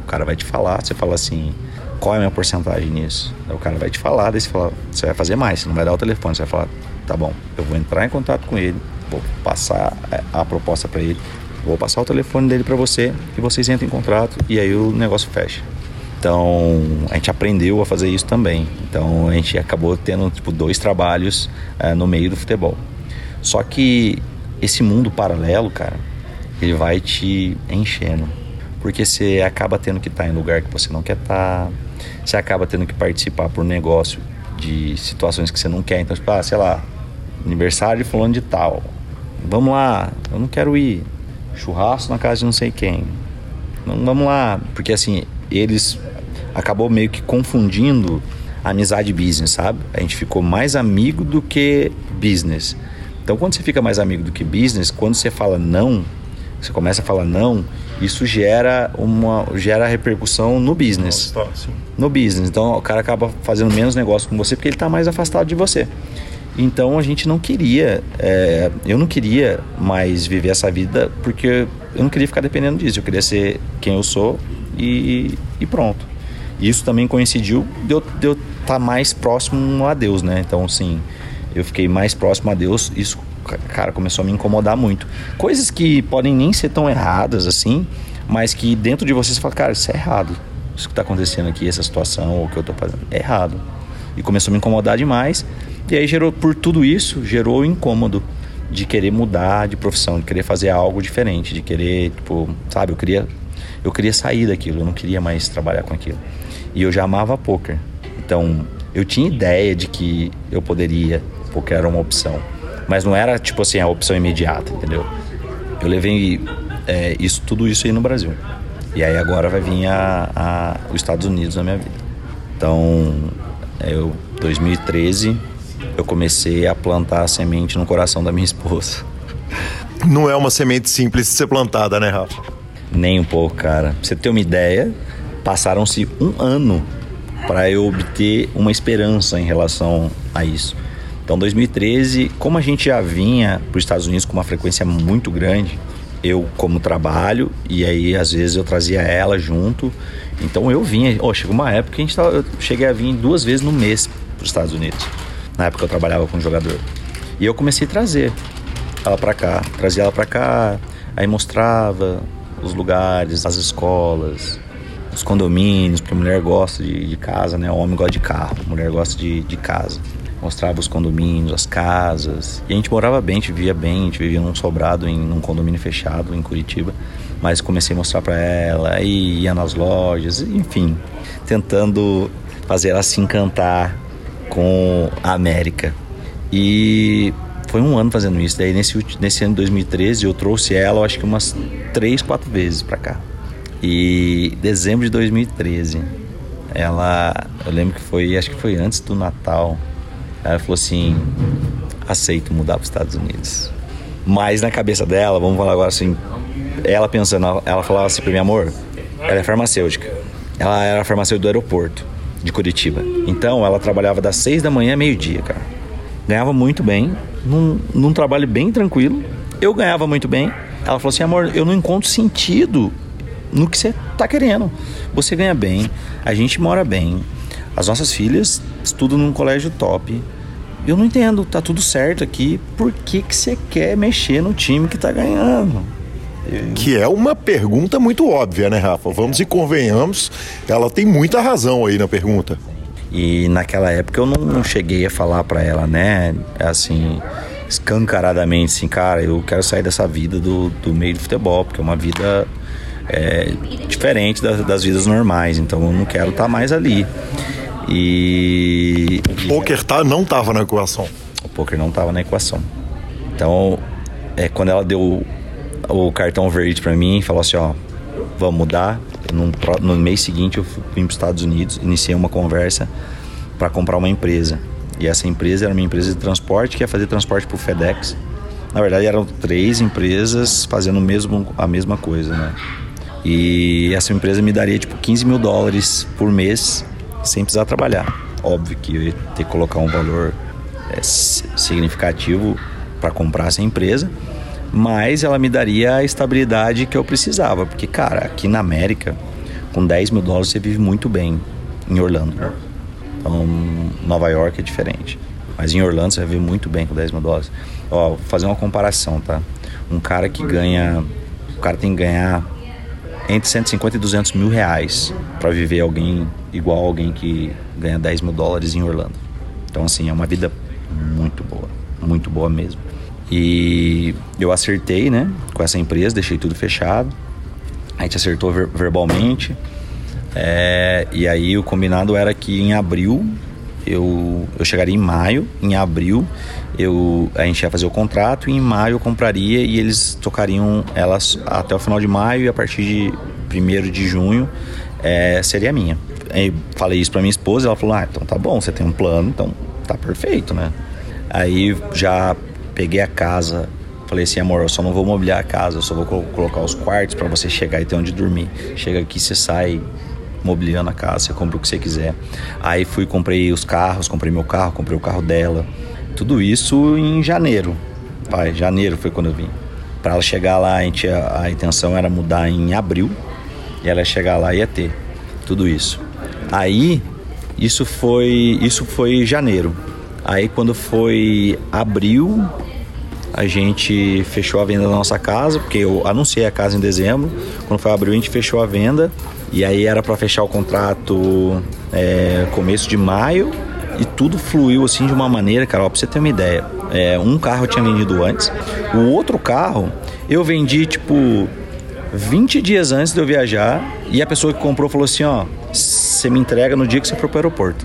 O cara vai te falar, você fala assim, qual é a minha porcentagem nisso? O cara vai te falar, daí você fala, você vai fazer mais, você não vai dar o telefone, você vai falar, tá bom, eu vou entrar em contato com ele, vou passar a proposta para ele, vou passar o telefone dele para você e vocês entram em contrato e aí o negócio fecha. Então a gente aprendeu a fazer isso também. Então a gente acabou tendo tipo dois trabalhos é, no meio do futebol. Só que esse mundo paralelo, cara, ele vai te enchendo. Porque você acaba tendo que estar em lugar que você não quer estar, você acaba tendo que participar por negócio de situações que você não quer. Então, tipo, ah, sei lá, aniversário de fulano de tal. Vamos lá, eu não quero ir. Churrasco na casa de não sei quem. Não, vamos lá. Porque assim, eles acabou meio que confundindo amizade e business, sabe? A gente ficou mais amigo do que business. Então, quando você fica mais amigo do que business, quando você fala não, você começa a falar não, isso gera uma gera repercussão no business. Nossa, no business. Então, o cara acaba fazendo menos negócio com você porque ele está mais afastado de você. Então, a gente não queria, é, eu não queria mais viver essa vida porque eu não queria ficar dependendo disso. Eu queria ser quem eu sou e, e pronto. Isso também coincidiu de eu estar tá mais próximo a Deus, né? Então, assim, eu fiquei mais próximo a Deus, isso, cara, começou a me incomodar muito. Coisas que podem nem ser tão erradas assim, mas que dentro de você você fala, cara, isso é errado. Isso que está acontecendo aqui, essa situação, ou o que eu estou fazendo, é errado. E começou a me incomodar demais. E aí gerou, por tudo isso, gerou o incômodo de querer mudar de profissão, de querer fazer algo diferente, de querer, tipo, sabe, eu queria eu queria sair daquilo, eu não queria mais trabalhar com aquilo. E eu já amava poker. Então, eu tinha ideia de que eu poderia porque era uma opção. Mas não era, tipo assim, a opção imediata, entendeu? Eu levei é, isso, tudo isso aí no Brasil. E aí agora vai vir a, a, os Estados Unidos na minha vida. Então, eu, 2013, eu comecei a plantar a semente no coração da minha [LAUGHS] esposa. Não é uma semente simples de ser plantada, né, Rafa? Nem um pouco, cara. Pra você ter uma ideia, passaram-se um ano para eu obter uma esperança em relação a isso. Então, 2013, como a gente já vinha para os Estados Unidos com uma frequência muito grande, eu como trabalho e aí às vezes eu trazia ela junto. Então eu vinha, oh, chegou uma época que a gente tava, eu cheguei a vir duas vezes no mês para os Estados Unidos. Na época eu trabalhava com jogador. E eu comecei a trazer ela para cá, trazia ela para cá, aí mostrava os lugares, as escolas, os condomínios, porque a mulher gosta de, de casa, né? O homem gosta de carro, a mulher gosta de, de casa mostrava os condomínios, as casas. E a gente morava bem, a gente vivia bem, a gente vivia num sobrado, em um condomínio fechado em Curitiba. Mas comecei a mostrar para ela, e ia nas lojas, enfim, tentando fazer ela se encantar com a América. E foi um ano fazendo isso. Daí nesse, nesse ano de 2013 eu trouxe ela, eu acho que umas três, quatro vezes para cá. E dezembro de 2013, ela, eu lembro que foi, acho que foi antes do Natal, ela falou assim: aceito mudar para os Estados Unidos. Mas na cabeça dela, vamos falar agora assim, ela pensando, ela falava assim para mim, amor, ela é farmacêutica. Ela era farmacêutica do aeroporto de Curitiba. Então ela trabalhava das seis da manhã a meio-dia, cara. Ganhava muito bem, num, num trabalho bem tranquilo. Eu ganhava muito bem. Ela falou assim, amor, eu não encontro sentido no que você tá querendo. Você ganha bem, a gente mora bem, as nossas filhas estudam num colégio top. Eu não entendo, tá tudo certo aqui. Por que, que você quer mexer no time que tá ganhando? Que é uma pergunta muito óbvia, né, Rafa? Vamos e convenhamos, ela tem muita razão aí na pergunta. E naquela época eu não cheguei a falar para ela, né, assim, escancaradamente, assim, cara, eu quero sair dessa vida do, do meio do futebol, porque é uma vida é, diferente das, das, vidas normais, então eu não quero estar tá mais ali. E. O poker tá, não estava na equação. O poker não estava na equação. Então, é, quando ela deu o cartão verde para mim, falou assim: ó, vamos mudar. No, no mês seguinte, eu fui para os Estados Unidos, iniciei uma conversa para comprar uma empresa. E essa empresa era uma empresa de transporte que ia fazer transporte para o FedEx. Na verdade, eram três empresas fazendo mesmo, a mesma coisa, né? E essa empresa me daria tipo 15 mil dólares por mês sem precisar trabalhar. Óbvio que eu ia ter que colocar um valor é, significativo para comprar essa empresa, mas ela me daria a estabilidade que eu precisava. Porque, cara, aqui na América, com 10 mil dólares você vive muito bem em Orlando. Então, Nova York é diferente. Mas em Orlando você vai viver muito bem com 10 mil dólares. Ó, vou fazer uma comparação, tá? Um cara que ganha. O cara tem que ganhar entre 150 e 200 mil reais para viver alguém igual alguém que ganha 10 mil dólares em Orlando. Então, assim, é uma vida muito boa, muito boa mesmo. E eu acertei, né, com essa empresa, deixei tudo fechado. A gente acertou ver verbalmente. É, e aí o combinado era que em abril eu, eu chegaria em maio, em abril eu, a gente ia fazer o contrato e em maio eu compraria e eles tocariam elas até o final de maio e a partir de 1 de junho é, seria minha. Aí falei isso para minha esposa, ela falou: "Ah, então tá bom, você tem um plano, então tá perfeito, né?" Aí já peguei a casa, falei assim: "Amor, eu só não vou mobiliar a casa, eu só vou colocar os quartos para você chegar e ter onde dormir. Chega aqui, você sai mobiliando a casa, você compra o que você quiser". Aí fui, comprei os carros, comprei meu carro, comprei o carro dela. Tudo isso em janeiro. Pai, janeiro foi quando eu vim. Para ela chegar lá, a, gente, a, a intenção era mudar em abril e ela chegar lá e ia ter tudo isso. Aí isso foi isso foi janeiro. Aí quando foi abril, a gente fechou a venda da nossa casa, porque eu anunciei a casa em dezembro. Quando foi abril, a gente fechou a venda. E aí era para fechar o contrato é, começo de maio. E tudo fluiu assim de uma maneira, cara, ó, pra você ter uma ideia. É, um carro eu tinha vendido antes. O outro carro eu vendi tipo 20 dias antes de eu viajar. E a pessoa que comprou falou assim: ó, você me entrega no dia que você for pro aeroporto.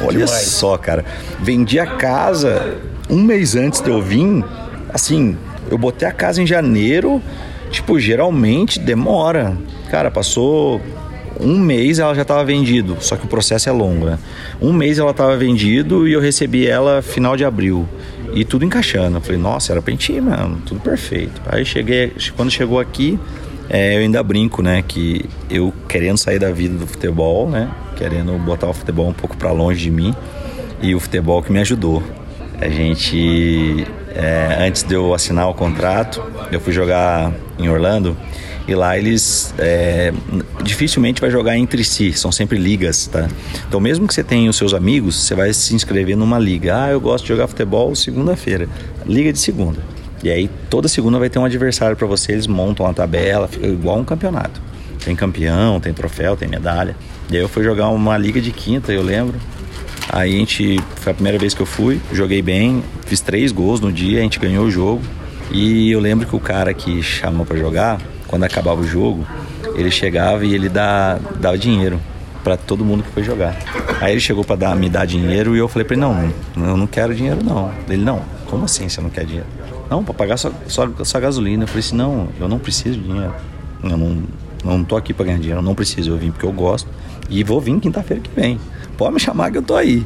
Olha Demais. só, cara. Vendi a casa um mês antes de eu vir. Assim, eu botei a casa em janeiro. Tipo, geralmente demora. Cara, passou um mês ela já estava vendido, só que o processo é longo, né? Um mês ela estava vendido e eu recebi ela final de abril. E tudo encaixando. Eu falei, nossa, era pra gente ir, mano, tudo perfeito. Aí cheguei, quando chegou aqui, é, eu ainda brinco, né, que eu querendo sair da vida do futebol, né, querendo botar o futebol um pouco para longe de mim e o futebol que me ajudou. A gente, é, antes de eu assinar o contrato, eu fui jogar em Orlando e lá eles é, dificilmente vai jogar entre si, são sempre ligas, tá? Então mesmo que você tenha os seus amigos, você vai se inscrever numa liga. Ah, eu gosto de jogar futebol segunda-feira, liga de segunda. E aí toda segunda vai ter um adversário para você, eles montam a tabela, fica igual um campeonato. Tem campeão, tem troféu, tem medalha. E aí eu fui jogar uma liga de quinta, eu lembro. Aí a gente, foi a primeira vez que eu fui, joguei bem, fiz três gols no dia, a gente ganhou o jogo. E eu lembro que o cara que chamou para jogar, quando acabava o jogo, ele chegava e ele dá, dava dinheiro para todo mundo que foi jogar. Aí ele chegou para me dar dinheiro e eu falei para ele: não, eu não quero dinheiro não. Ele: não, como assim você não quer dinheiro? Não, para pagar só, só, só gasolina. Eu falei assim, não, eu não preciso de dinheiro. Eu não, não tô aqui para ganhar dinheiro, eu não preciso, eu vim porque eu gosto. E vou vir quinta-feira que vem. Pode me chamar que eu tô aí.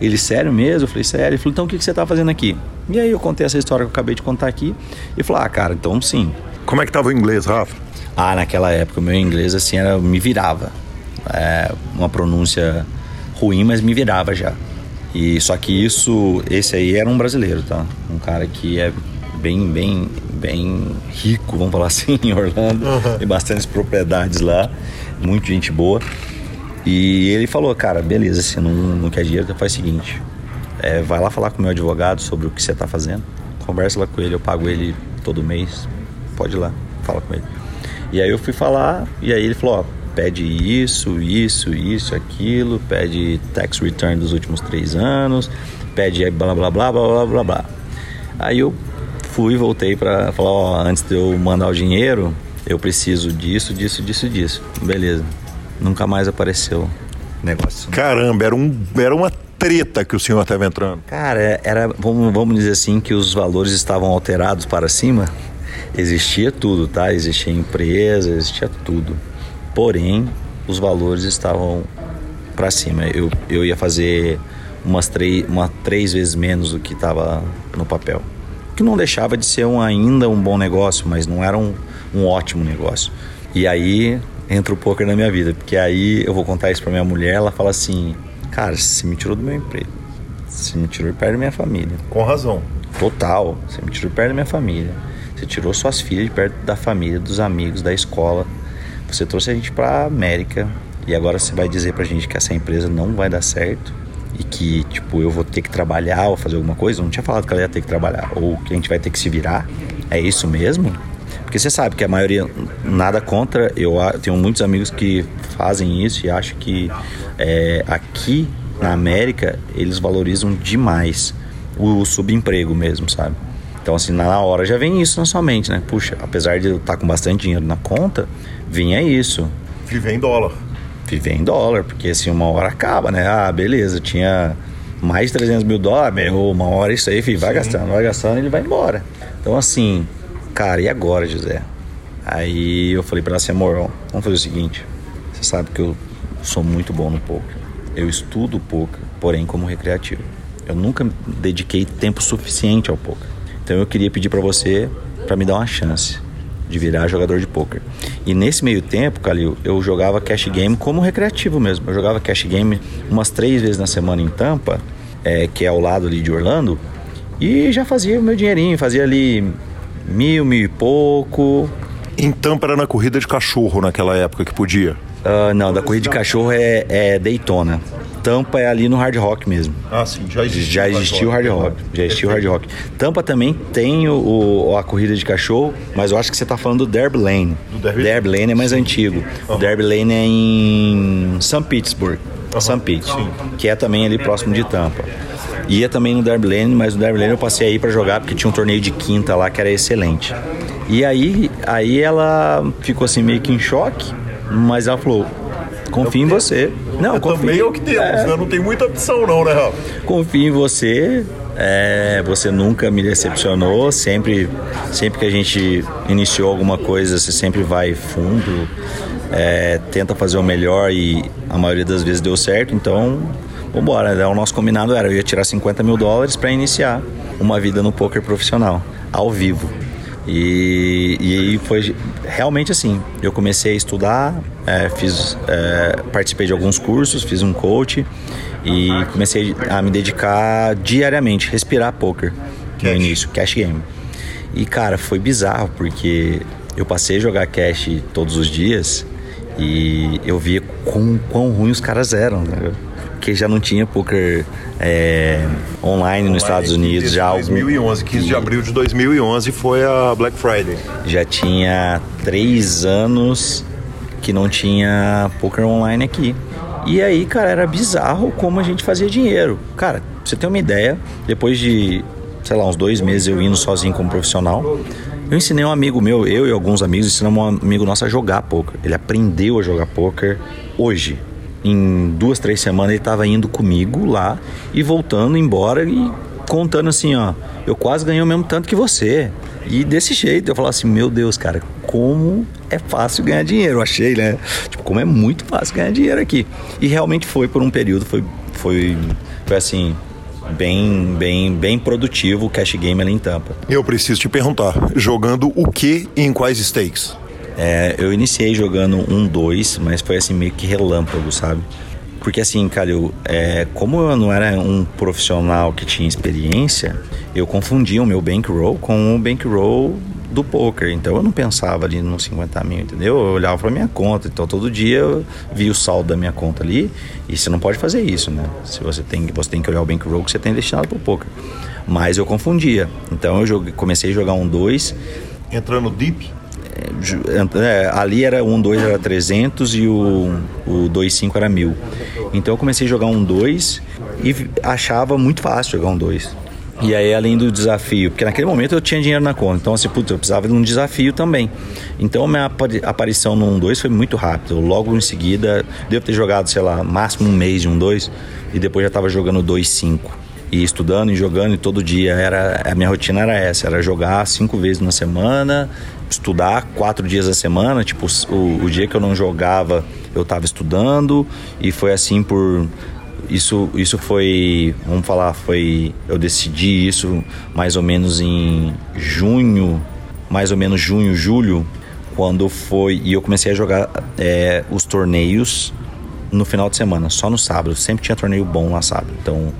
Ele, sério mesmo? Eu falei, sério. Ele falou, então o que, que você tá fazendo aqui? E aí eu contei essa história que eu acabei de contar aqui. E falou, ah, cara, então sim. Como é que tava o inglês, Rafa? Ah, naquela época o meu inglês, assim, era, me virava. É, uma pronúncia ruim, mas me virava já. E só que isso, esse aí era um brasileiro, tá? Um cara que é bem, bem, bem rico, vamos falar [LAUGHS] assim, em Orlando. Uhum. Tem bastantes propriedades lá, muita gente boa. E ele falou, cara, beleza, se não, não quer dinheiro, então faz o seguinte. É, vai lá falar com o meu advogado sobre o que você está fazendo. Conversa lá com ele, eu pago ele todo mês. Pode ir lá. fala com ele. E aí eu fui falar, e aí ele falou, ó, pede isso, isso, isso, aquilo, pede tax return dos últimos três anos, pede blá blá blá blá blá blá blá. Aí eu fui, voltei para falar, ó, antes de eu mandar o dinheiro, eu preciso disso, disso, disso, disso. Beleza. Nunca mais apareceu negócio. Caramba, era, um, era uma treta que o senhor estava entrando. Cara, era, vamos, vamos dizer assim, que os valores estavam alterados para cima. Existia tudo, tá? Existia empresa, existia tudo. Porém, os valores estavam para cima. Eu, eu ia fazer umas três, uma, três vezes menos do que estava no papel. Que não deixava de ser um, ainda um bom negócio, mas não era um, um ótimo negócio. E aí entra o poker na minha vida, porque aí eu vou contar isso para minha mulher, ela fala assim: "Cara, você me tirou do meu emprego. Você me tirou de perto da minha família." Com razão. Total, você me tirou de perto da minha família. Você tirou suas filhas de perto da família, dos amigos, da escola. Você trouxe a gente para América e agora você vai dizer pra gente que essa empresa não vai dar certo e que, tipo, eu vou ter que trabalhar ou fazer alguma coisa. Eu não tinha falado que ela ia ter que trabalhar ou que a gente vai ter que se virar. É isso mesmo? Porque você sabe que a maioria, nada contra, eu tenho muitos amigos que fazem isso e acho que é, aqui na América eles valorizam demais o subemprego mesmo, sabe? Então, assim, na hora já vem isso na sua mente, né? Puxa, apesar de eu estar com bastante dinheiro na conta, vinha isso. Viver em dólar. Viver em dólar, porque assim, uma hora acaba, né? Ah, beleza, tinha mais de 300 mil dólares, meu, uma hora isso aí, filho, vai Sim. gastando, vai gastando e ele vai embora. Então, assim, cara, e agora, José? Aí eu falei para ela assim, amor, vamos fazer o seguinte, você sabe que eu sou muito bom no poker. Eu estudo poker, porém como recreativo. Eu nunca dediquei tempo suficiente ao poker. Então eu queria pedir para você para me dar uma chance de virar jogador de poker. E nesse meio tempo, Calil, eu jogava cash game como recreativo mesmo. Eu jogava cash game umas três vezes na semana em Tampa, é, que é ao lado ali de Orlando, e já fazia o meu dinheirinho, fazia ali mil, mil e pouco. Tampa era na corrida de cachorro naquela época que podia? Uh, não, da corrida de cachorro é, é Daytona. Tampa é ali no Hard Rock mesmo. Ah, sim, já existiu. Já existiu o Hard Rock. Já [LAUGHS] existiu o Hard Rock. Tampa também tem o, o, a corrida de cachorro, mas eu acho que você está falando do Derby Lane. Do Derby? Derby Lane é mais sim. antigo. Uhum. O Derby Lane é em St. Petersburg. Uhum. St. Pete, sim. que é também ali próximo de Tampa. Ia também no Derby Lane, mas no Derby Lane eu passei aí para jogar porque tinha um torneio de quinta lá que era excelente. E aí, aí ela ficou assim meio que em choque, mas ela falou: confio em você. Não, confio. Também é o que temos, é. né? Não tem muita opção, não, né, Rafa? Confio em você. É, você nunca me decepcionou. Sempre, sempre que a gente iniciou alguma coisa, você sempre vai fundo, é, tenta fazer o melhor e a maioria das vezes deu certo. Então, vambora. Né? O nosso combinado era eu ia tirar 50 mil dólares para iniciar uma vida no poker profissional, ao vivo. E, e foi realmente assim. Eu comecei a estudar, é, fiz, é, participei de alguns cursos, fiz um coach e comecei a me dedicar diariamente, respirar poker no início, cash game. E cara, foi bizarro porque eu passei a jogar cash todos os dias e eu via quão, quão ruim os caras eram. Né? Porque já não tinha poker é, online, nos Estados Unidos já 2011, 15 de abril de 2011 foi a Black Friday. Já tinha três anos que não tinha poker online aqui. E aí, cara, era bizarro como a gente fazia dinheiro. Cara, pra você ter uma ideia, depois de, sei lá, uns dois meses eu indo sozinho como profissional, eu ensinei um amigo meu, eu e alguns amigos, ensinamos um amigo nosso a jogar poker. Ele aprendeu a jogar poker hoje em duas, três semanas ele estava indo comigo lá e voltando embora e contando assim, ó, eu quase ganhei o mesmo tanto que você. E desse jeito, eu falava assim, meu Deus, cara, como é fácil ganhar dinheiro, eu achei, né? Tipo, como é muito fácil ganhar dinheiro aqui. E realmente foi por um período, foi, foi, foi assim, bem, bem, bem produtivo o cash game ali em Tampa. Eu preciso te perguntar, jogando o que e em quais stakes? É, eu iniciei jogando um, dois, mas foi assim meio que relâmpago, sabe? Porque assim, cara, eu, é, como eu não era um profissional que tinha experiência, eu confundia o meu bankroll com o bankroll do poker. Então eu não pensava ali nos 50 mil, entendeu? Eu olhava para minha conta. Então todo dia eu via o saldo da minha conta ali. E você não pode fazer isso, né? Se você tem, você tem que olhar o bankroll que você tem destinado para o poker. Mas eu confundia. Então eu joguei, comecei a jogar um 2. Entrando deep? É, ali era 1-2 era 300 e o, o 2-5 era 1000. Então eu comecei a jogar um 2 e achava muito fácil jogar um 2. E aí, além do desafio, porque naquele momento eu tinha dinheiro na conta, então assim, putz, eu precisava de um desafio também. Então, minha aparição no 1-2 foi muito rápido. Logo em seguida, devo ter jogado, sei lá, máximo um mês de 1-2 e depois já estava jogando 2-5 e estudando e jogando e todo dia era a minha rotina era essa era jogar cinco vezes na semana estudar quatro dias a semana tipo o, o dia que eu não jogava eu estava estudando e foi assim por isso isso foi vamos falar foi eu decidi isso mais ou menos em junho mais ou menos junho julho quando foi e eu comecei a jogar é, os torneios no final de semana só no sábado sempre tinha torneio bom lá sábado então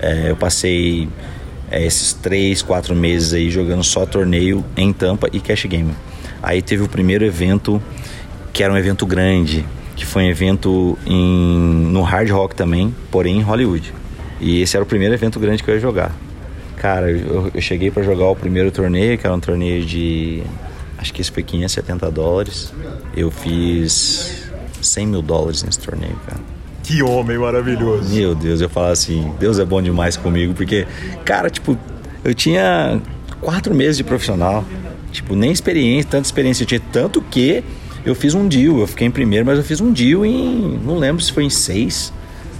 é, eu passei é, esses três, quatro meses aí jogando só torneio em Tampa e Cash Game. Aí teve o primeiro evento, que era um evento grande, que foi um evento em, no Hard Rock também, porém em Hollywood. E esse era o primeiro evento grande que eu ia jogar. Cara, eu, eu cheguei para jogar o primeiro torneio, que era um torneio de. Acho que esse foi 570 dólares. Eu fiz 100 mil dólares nesse torneio, cara. Que homem maravilhoso. Meu Deus, eu falo assim, Deus é bom demais comigo, porque, cara, tipo, eu tinha quatro meses de profissional, tipo, nem experiência, tanta experiência eu tinha, tanto que eu fiz um deal, eu fiquei em primeiro, mas eu fiz um deal em, não lembro se foi em seis.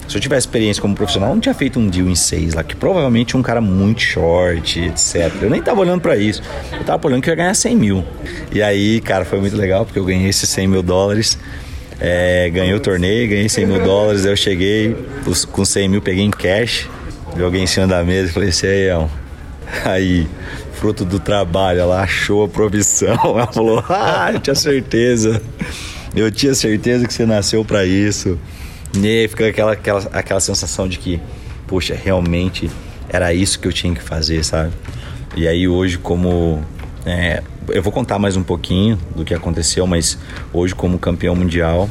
Se eu tivesse experiência como profissional, eu não tinha feito um deal em seis lá, que provavelmente um cara muito short, etc. Eu nem tava olhando para isso. Eu tava olhando que eu ia ganhar 100 mil. E aí, cara, foi muito legal, porque eu ganhei esses 100 mil dólares. É, ganhei o torneio, ganhei 100 mil dólares. Eu cheguei com 100 mil, peguei em cash, joguei em cima da mesa e falei assim: aí, [LAUGHS] aí, fruto do trabalho, ela achou a provisão. [LAUGHS] Ela falou: ah, eu tinha certeza, eu tinha certeza que você nasceu para isso. E aí fica aquela, aquela, aquela sensação de que, poxa, realmente era isso que eu tinha que fazer, sabe? E aí hoje, como é, eu vou contar mais um pouquinho do que aconteceu, mas hoje, como campeão mundial,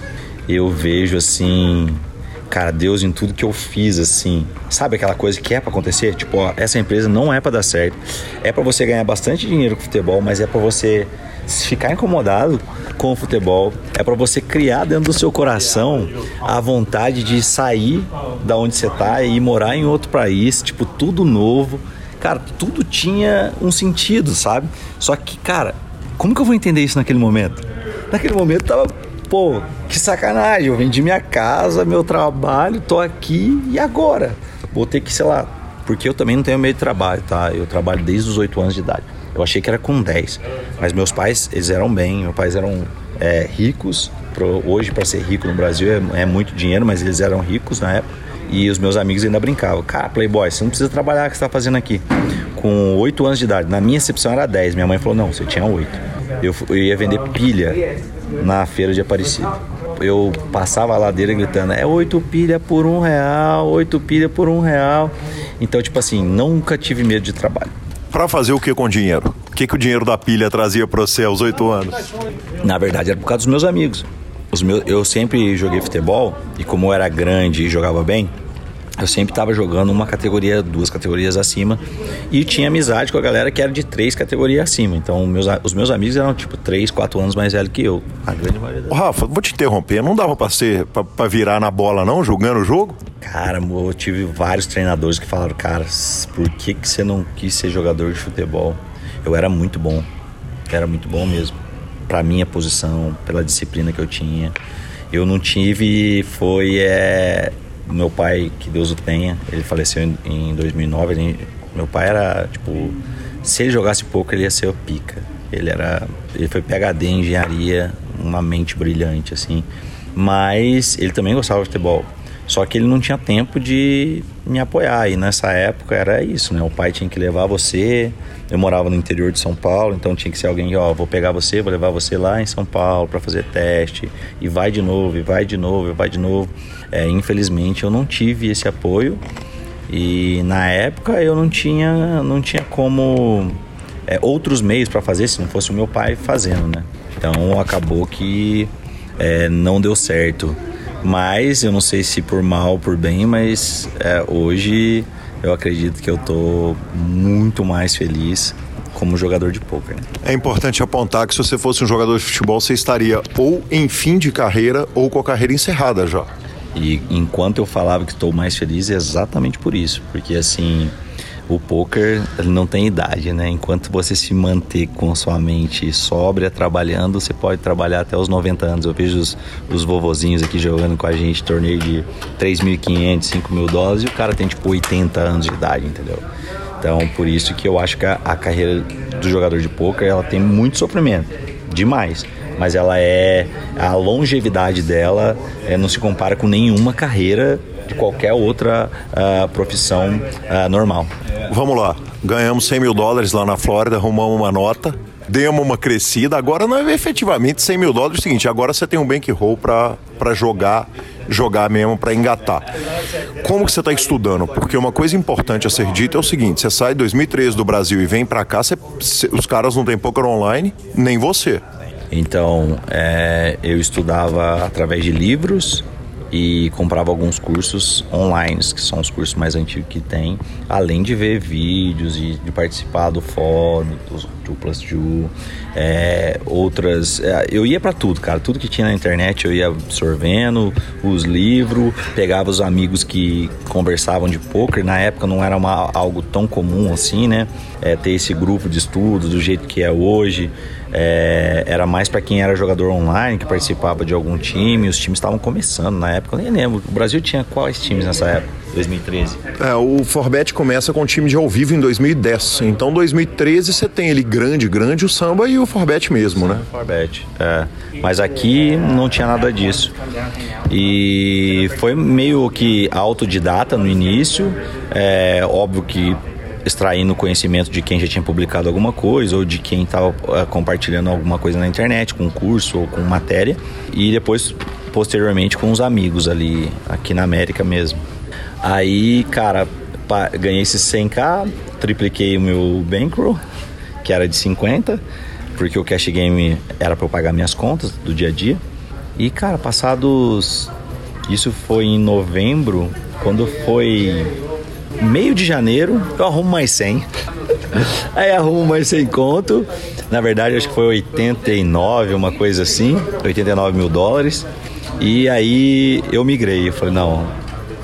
eu vejo assim, cara, Deus em tudo que eu fiz, assim. Sabe aquela coisa que é para acontecer? Tipo, ó, essa empresa não é para dar certo. É para você ganhar bastante dinheiro com futebol, mas é para você ficar incomodado com o futebol. É para você criar dentro do seu coração a vontade de sair da onde você tá e morar em outro país, tipo, tudo novo Cara, tudo tinha um sentido, sabe? Só que, cara, como que eu vou entender isso naquele momento? Naquele momento tava, pô, que sacanagem. Eu vendi minha casa, meu trabalho, tô aqui e agora? Vou ter que, sei lá, porque eu também não tenho meio de trabalho, tá? Eu trabalho desde os 8 anos de idade. Eu achei que era com 10. Mas meus pais, eles eram bem, meus pais eram é, ricos. Pro, hoje, para ser rico no Brasil é, é muito dinheiro, mas eles eram ricos na época. E os meus amigos ainda brincavam. Cara, Playboy, você não precisa trabalhar o que você está fazendo aqui. Com 8 anos de idade. Na minha excepção era 10. Minha mãe falou, não, você tinha 8. Eu, eu ia vender pilha na feira de Aparecida. Eu passava a ladeira gritando, é 8 pilha por um real, 8 pilha por um real. Então, tipo assim, nunca tive medo de trabalho. Para fazer o que com dinheiro? O que, que o dinheiro da pilha trazia para você aos 8 anos? Na verdade, era por causa dos meus amigos. Os meus, eu sempre joguei futebol e como eu era grande e jogava bem, eu sempre estava jogando uma categoria, duas categorias acima e tinha amizade com a galera que era de três categorias acima. Então, meus, os meus amigos eram tipo três, quatro anos mais velhos que eu. A grande maioria. Das... Rafa, vou te interromper. Não dava para ser para virar na bola não, jogando o jogo? Cara, eu tive vários treinadores que falaram, cara, por que que você não quis ser jogador de futebol? Eu era muito bom, era muito bom mesmo. Para minha posição, pela disciplina que eu tinha, eu não tive, foi é, meu pai, que Deus o tenha, ele faleceu em, em 2009. Ele, meu pai era, tipo, se ele jogasse pouco, ele ia ser o pica. Ele era, ele foi PhD em engenharia, uma mente brilhante, assim. Mas ele também gostava de futebol. Só que ele não tinha tempo de me apoiar. E nessa época era isso, né? O pai tinha que levar você. Eu morava no interior de São Paulo, então tinha que ser alguém, ó, vou pegar você, vou levar você lá em São Paulo para fazer teste. E vai de novo, e vai de novo, e vai de novo. É, infelizmente eu não tive esse apoio. E na época eu não tinha, não tinha como é, outros meios para fazer se não fosse o meu pai fazendo, né? Então acabou que é, não deu certo. Mas eu não sei se por mal ou por bem, mas é, hoje eu acredito que eu tô muito mais feliz como jogador de poker. Né? É importante apontar que se você fosse um jogador de futebol, você estaria ou em fim de carreira ou com a carreira encerrada já. E enquanto eu falava que estou mais feliz, é exatamente por isso, porque assim o poker não tem idade, né? Enquanto você se manter com sua mente sóbria, trabalhando, você pode trabalhar até os 90 anos. Eu vejo os, os vovozinhos aqui jogando com a gente torneio de 3.500, 5 mil dólares e o cara tem tipo 80 anos de idade, entendeu? Então, por isso que eu acho que a, a carreira do jogador de poker ela tem muito sofrimento, demais mas ela é a longevidade dela é, não se compara com nenhuma carreira de qualquer outra uh, profissão uh, normal. Vamos lá, ganhamos 100 mil dólares lá na Flórida, arrumamos uma nota, demos uma crescida. Agora não é efetivamente 100 mil dólares. É o seguinte, agora você tem um bankroll para jogar, jogar mesmo, para engatar. Como que você está estudando? Porque uma coisa importante a ser dita é o seguinte: você sai em 2013 do Brasil e vem para cá, você, os caras não têm poker online, nem você. Então, é, eu estudava através de livros e comprava alguns cursos online, que são os cursos mais antigos que tem, além de ver vídeos e de participar do fórum, do, do Plus Ju, é, outras. É, eu ia para tudo, cara, tudo que tinha na internet eu ia absorvendo, os livros, pegava os amigos que conversavam de poker. Na época não era uma, algo tão comum assim, né? É, ter esse grupo de estudos do jeito que é hoje. É, era mais para quem era jogador online, que participava de algum time. Os times estavam começando na época, eu nem lembro. O Brasil tinha quais times nessa época? 2013? É, o Forbet começa com o time de ao vivo em 2010. Então, 2013 você tem ele grande, grande, o samba e o Forbet mesmo, né? Forbet, é. Mas aqui não tinha nada disso. E foi meio que autodidata no início. É óbvio que extraindo conhecimento de quem já tinha publicado alguma coisa ou de quem estava eh, compartilhando alguma coisa na internet, com curso ou com matéria, e depois, posteriormente, com os amigos ali, aqui na América mesmo. Aí, cara, ganhei esse 100k, tripliquei o meu bankroll, que era de 50, porque o cash game era para eu pagar minhas contas do dia a dia. E, cara, passados. Isso foi em novembro, quando foi meio de janeiro, eu arrumo mais 100. Aí arrumo mais 100 conto. Na verdade, acho que foi 89, uma coisa assim. 89 mil dólares. E aí eu migrei. Eu falei, não,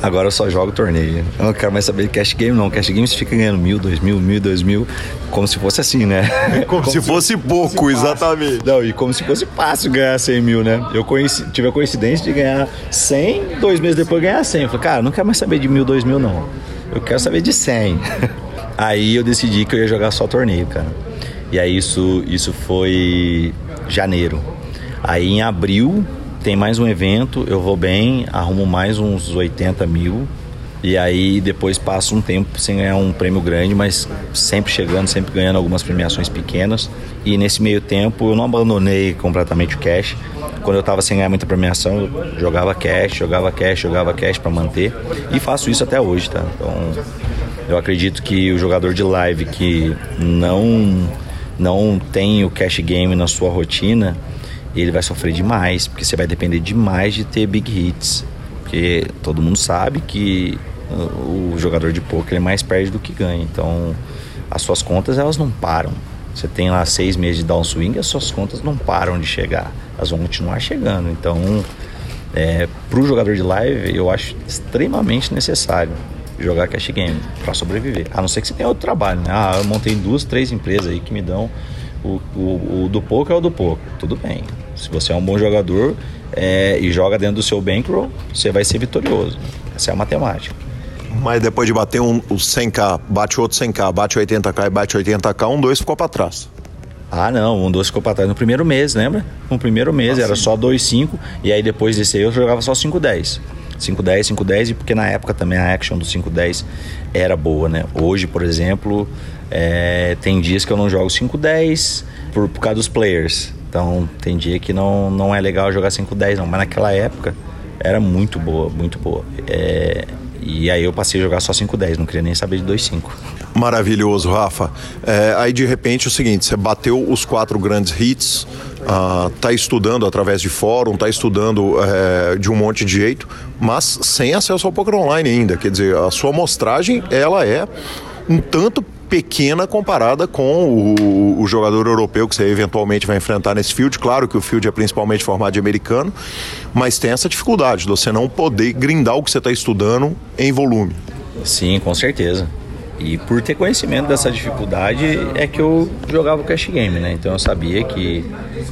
agora eu só jogo torneio. Eu não quero mais saber de cash game, não. Cash game você fica ganhando mil, dois mil, mil, dois mil. Como se fosse assim, né? [LAUGHS] Como, como se, se, fosse pouco, exatamente. Não, e como se fosse fácil ganhar 100 mil, né? Eu conheci, tive a coincidência de ganhar 100, dois meses depois ganhar 100. Eu falei, cara, não quero mais saber de mil, dois mil, não. Eu quero saber de 100. [LAUGHS] aí eu decidi que eu ia jogar só torneio, cara. E aí isso, isso foi janeiro. Aí em abril tem mais um evento, eu vou bem, arrumo mais uns 80 mil. E aí depois passo um tempo sem ganhar um prêmio grande, mas sempre chegando, sempre ganhando algumas premiações pequenas. E nesse meio tempo eu não abandonei completamente o cash. Quando eu estava sem ganhar muita premiação, eu jogava cash, jogava cash, jogava cash para manter. E faço isso até hoje, tá? Então eu acredito que o jogador de live que não não tem o cash game na sua rotina, ele vai sofrer demais, porque você vai depender demais de ter big hits. Porque todo mundo sabe que o jogador de poker é mais perde do que ganha. Então, as suas contas elas não param. Você tem lá seis meses de downswing, as suas contas não param de chegar. Elas vão continuar chegando. Então, é, para o jogador de live, eu acho extremamente necessário jogar cash game para sobreviver. A não ser que você tenha outro trabalho, né? Ah, eu montei duas, três empresas aí que me dão o, o, o do poker é o do poker. Tudo bem. Se você é um bom jogador é, e joga dentro do seu bankroll, você vai ser vitorioso. Essa é a matemática. Mas depois de bater um, o 100k, bate outro 100k, bate 80k e bate 80k, um dois ficou para trás. Ah, não, um dois ficou para trás no primeiro mês, lembra? No primeiro mês ah, era sim. só 2,5 e aí depois desse aí eu jogava só 5,10. 5,10, 5,10 e porque na época também a action do 5,10 era boa, né? Hoje, por exemplo, é, tem dias que eu não jogo 5,10 por, por causa dos players. Então tem dia que não, não é legal jogar 5-10 não, mas naquela época era muito boa, muito boa. É, e aí eu passei a jogar só 5-10, não queria nem saber de 2-5. Maravilhoso, Rafa. É, aí de repente é o seguinte, você bateu os quatro grandes hits, uh, tá estudando através de fórum, tá estudando é, de um monte de jeito, mas sem acesso ao poker online ainda. Quer dizer, a sua amostragem ela é um tanto pequena comparada com o, o, jogador europeu que você eventualmente vai enfrentar nesse field. Claro que o field é principalmente formado de americano, mas tem essa dificuldade de você não poder grindar o que você está estudando em volume. Sim, com certeza. E por ter conhecimento dessa dificuldade é que eu jogava o cash game, né? Então eu sabia que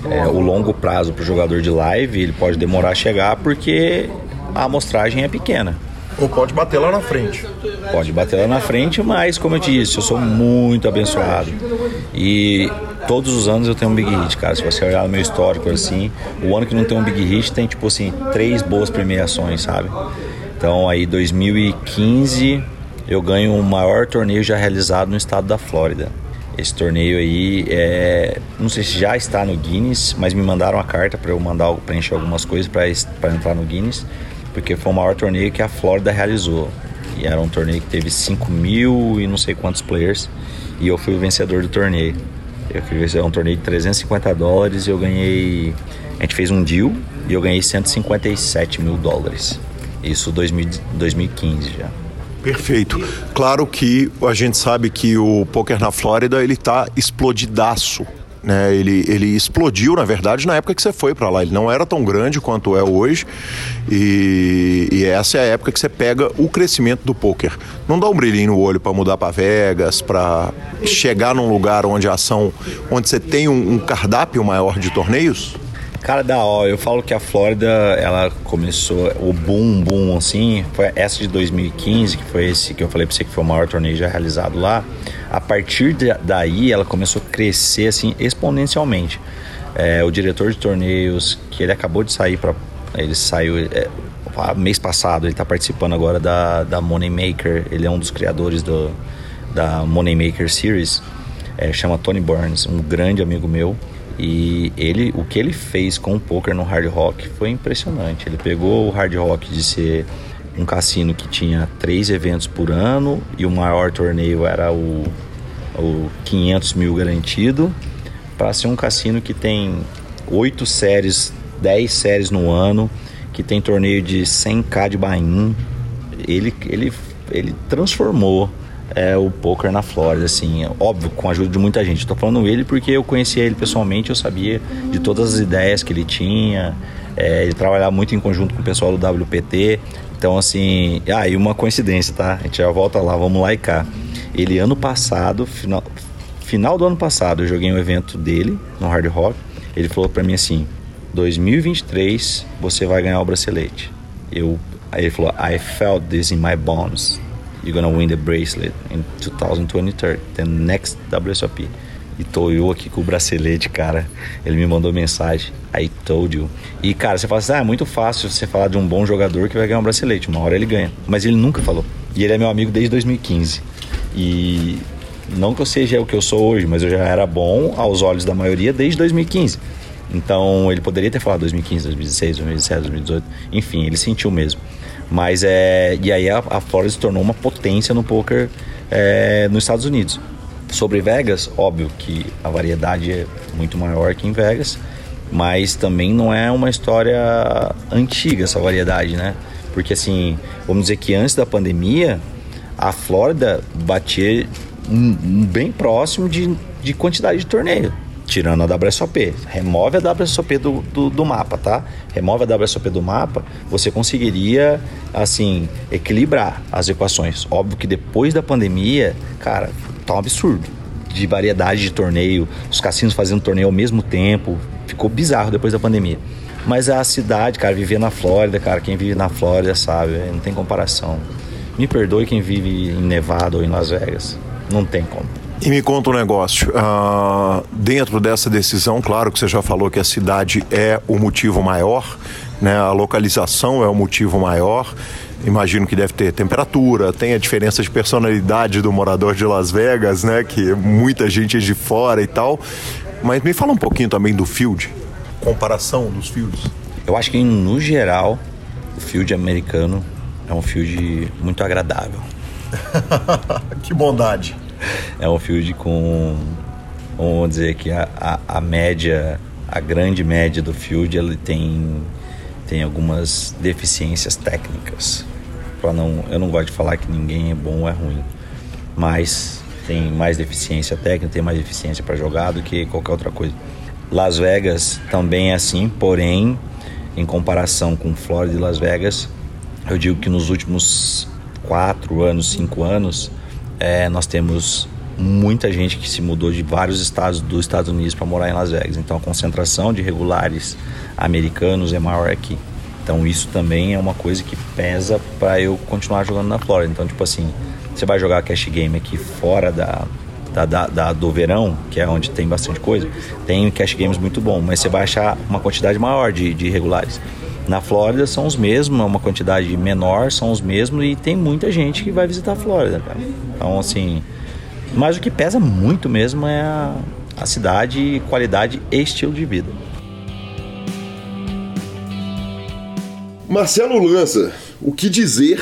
é, o longo prazo para o jogador de live ele pode demorar a chegar porque a amostragem é pequena. Ou pode bater lá na frente. Pode bater lá na frente, mas como eu disse, eu sou muito abençoado. E todos os anos eu tenho um big hit, cara. Se você olhar no meu histórico assim, o ano que não tem um big hit tem tipo assim, três boas premiações, sabe? Então aí 2015 eu ganho o maior torneio já realizado no estado da Flórida. Esse torneio aí é, não sei se já está no Guinness, mas me mandaram a carta para eu mandar preencher algumas coisas para entrar no Guinness porque foi o maior torneio que a Flórida realizou. E era um torneio que teve 5 mil e não sei quantos players, e eu fui o vencedor do torneio. Eu fiz um torneio de 350 dólares e eu ganhei. A gente fez um deal e eu ganhei 157 mil dólares. Isso 2000, 2015 já. Perfeito. Claro que a gente sabe que o poker na Flórida ele tá explodidaço né? Ele, ele explodiu, na verdade, na época que você foi para lá. Ele não era tão grande quanto é hoje. E, e, essa é a época que você pega o crescimento do poker. Não dá um brilhinho no olho para mudar para Vegas, para chegar num lugar onde a ação, onde você tem um, um cardápio maior de torneios? Cara, da hora, eu falo que a Flórida, ela começou, o boom, boom, assim, foi essa de 2015, que foi esse que eu falei pra você que foi o maior torneio já realizado lá. A partir de, daí, ela começou a crescer, assim, exponencialmente. É, o diretor de torneios, que ele acabou de sair para ele saiu é, mês passado, ele está participando agora da, da Money Maker, ele é um dos criadores do, da Money Maker Series, é, chama Tony Burns, um grande amigo meu. E ele, o que ele fez com o poker no Hard Rock foi impressionante. Ele pegou o Hard Rock de ser um cassino que tinha três eventos por ano e o maior torneio era o, o 500 mil garantido, para ser um cassino que tem oito séries, 10 séries no ano, que tem torneio de 100k de buy-in. Ele, ele, ele transformou é, o poker na Flórida, assim, óbvio, com a ajuda de muita gente. Estou falando ele porque eu conhecia ele pessoalmente, eu sabia de todas as ideias que ele tinha. É, ele trabalhava muito em conjunto com o pessoal do WPT. Então, assim, ah, uma coincidência, tá? A gente já volta lá, vamos lá e cá. Ele, ano passado, final, final do ano passado, eu joguei um evento dele no Hard Rock. Ele falou para mim assim: 2023 você vai ganhar o bracelete. Eu, aí ele falou: I felt this in my bones you're gonna win the bracelet in 2023, the next WSOP. E tô eu aqui com o bracelete, cara. Ele me mandou mensagem. I told you. E, cara, você fala assim: ah, é muito fácil você falar de um bom jogador que vai ganhar um bracelete. Uma hora ele ganha. Mas ele nunca falou. E ele é meu amigo desde 2015. E não que eu seja o que eu sou hoje, mas eu já era bom aos olhos da maioria desde 2015. Então ele poderia ter falado 2015, 2016, 2017, 2018. Enfim, ele sentiu mesmo. Mas é. E aí a, a Florida se tornou uma potência no poker é, nos Estados Unidos. Sobre Vegas, óbvio que a variedade é muito maior que em Vegas, mas também não é uma história antiga essa variedade, né? Porque assim, vamos dizer que antes da pandemia, a Flórida batia bem próximo de, de quantidade de torneio tirando a WSOP. Remove a WSOP do, do, do, mapa, tá? Remove a WSOP do mapa, você conseguiria, assim, equilibrar as equações. Óbvio que depois da pandemia, cara, tá um absurdo. De variedade de torneio, os cassinos fazendo torneio ao mesmo tempo. Ficou bizarro depois da pandemia. Mas a cidade, cara, viver na Flórida, cara, quem vive na Flórida sabe, não tem comparação. Me perdoe quem vive em Nevada ou em Las Vegas. Não tem como. E me conta um negócio. Uh, dentro dessa decisão, claro que você já falou que a cidade é o motivo maior, né? a localização é o motivo maior. Imagino que deve ter temperatura, tem a diferença de personalidade do morador de Las Vegas, né? Que muita gente é de fora e tal. Mas me fala um pouquinho também do field, comparação dos fields. Eu acho que no geral o field americano é um field muito agradável. [LAUGHS] que bondade [LAUGHS] é um field com, vamos dizer que a, a, a, média, a grande média do field, ele tem, tem algumas deficiências técnicas. Pra não, eu não gosto de falar que ninguém é bom ou é ruim, mas tem mais deficiência técnica, tem mais deficiência para jogar do que qualquer outra coisa. Las Vegas também é assim, porém, em comparação com Flórida e Las Vegas, eu digo que nos últimos quatro anos, cinco anos, é, nós temos muita gente que se mudou de vários estados dos Estados Unidos para morar em Las Vegas. Então a concentração de regulares americanos é maior aqui. Então isso também é uma coisa que pesa para eu continuar jogando na Flórida. Então tipo assim, você vai jogar cash game aqui fora da, da, da, da, do verão, que é onde tem bastante coisa, tem cash games muito bom, mas você vai achar uma quantidade maior de, de regulares. Na Flórida são os mesmos, é uma quantidade menor, são os mesmos e tem muita gente que vai visitar a Flórida. Então, assim, mas o que pesa muito mesmo é a, a cidade, qualidade e estilo de vida. Marcelo Lanza, o que dizer,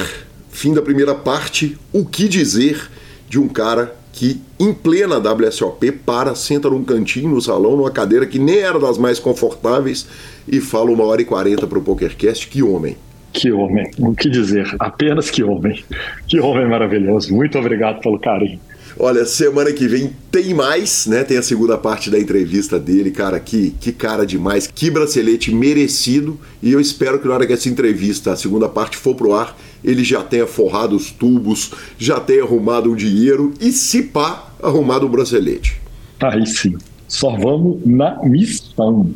fim da primeira parte, o que dizer de um cara que em plena WSOP para, senta num cantinho no salão, numa cadeira que nem era das mais confortáveis e fala uma hora e quarenta para o PokerCast. Que homem! Que homem, o que dizer? Apenas que homem. Que homem maravilhoso. Muito obrigado pelo carinho. Olha, semana que vem tem mais, né? Tem a segunda parte da entrevista dele, cara. Que, que cara demais, que bracelete merecido. E eu espero que na hora que essa entrevista, a segunda parte, for pro ar, ele já tenha forrado os tubos, já tenha arrumado um dinheiro e, se pá, arrumado um bracelete. Aí sim. Só vamos na missão.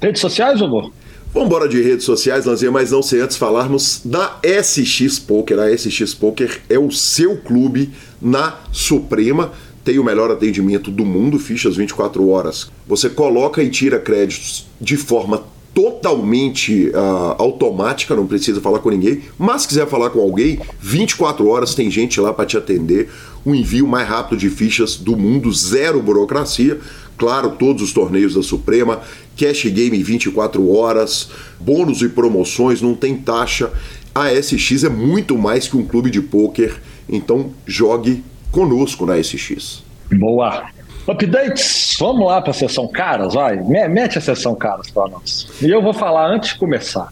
Redes sociais, amor? Vamos embora de redes sociais, Lanzinha, mas não sem antes falarmos da SX Poker. A SX Poker é o seu clube na Suprema. Tem o melhor atendimento do mundo, fichas 24 horas. Você coloca e tira créditos de forma totalmente uh, automática, não precisa falar com ninguém. Mas se quiser falar com alguém, 24 horas tem gente lá para te atender. O envio mais rápido de fichas do mundo, zero burocracia. Claro, todos os torneios da Suprema, cash game 24 horas, bônus e promoções, não tem taxa. A SX é muito mais que um clube de pôquer, então jogue conosco na SX. Boa! Updates, vamos lá para a sessão caras, vai. Mete a sessão caras para nós. E eu vou falar antes de começar.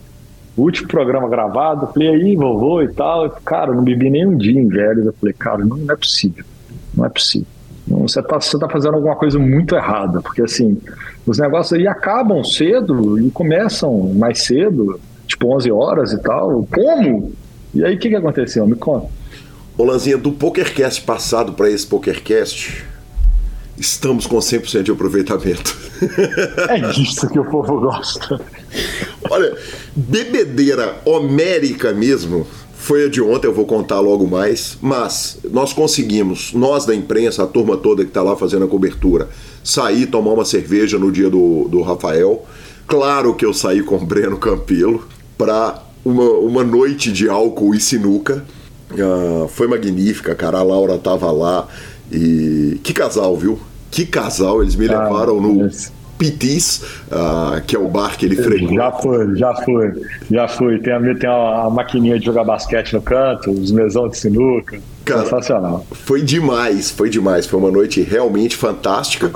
O último programa gravado, falei aí, vovô e tal. Cara, não bebi nem um dia em velho. Eu falei, cara, não, não é possível. Não é possível. Você está você tá fazendo alguma coisa muito errada, porque assim, os negócios aí acabam cedo e começam mais cedo, tipo 11 horas e tal. Como? E aí o que, que aconteceu? Me conta. Lanzinha, do PokerCast passado para esse PokerCast, estamos com 100% de aproveitamento. É isso que o povo gosta. Olha, bebedeira homérica mesmo foi a de ontem, eu vou contar logo mais, mas nós conseguimos, nós da imprensa, a turma toda que está lá fazendo a cobertura, sair, tomar uma cerveja no dia do, do Rafael. Claro que eu saí com o Breno Campelo para uma, uma noite de álcool e sinuca. Uh, foi magnífica, cara. A Laura tava lá e que casal, viu? Que casal, eles me ah, levaram no Pitis, uh, que é o bar que ele frequenta. Já foi, já foi, já foi. Tem a, tem a, a maquininha de jogar basquete no canto, os mesão de sinuca. Cara, Sensacional. Foi demais, foi demais. Foi uma noite realmente fantástica.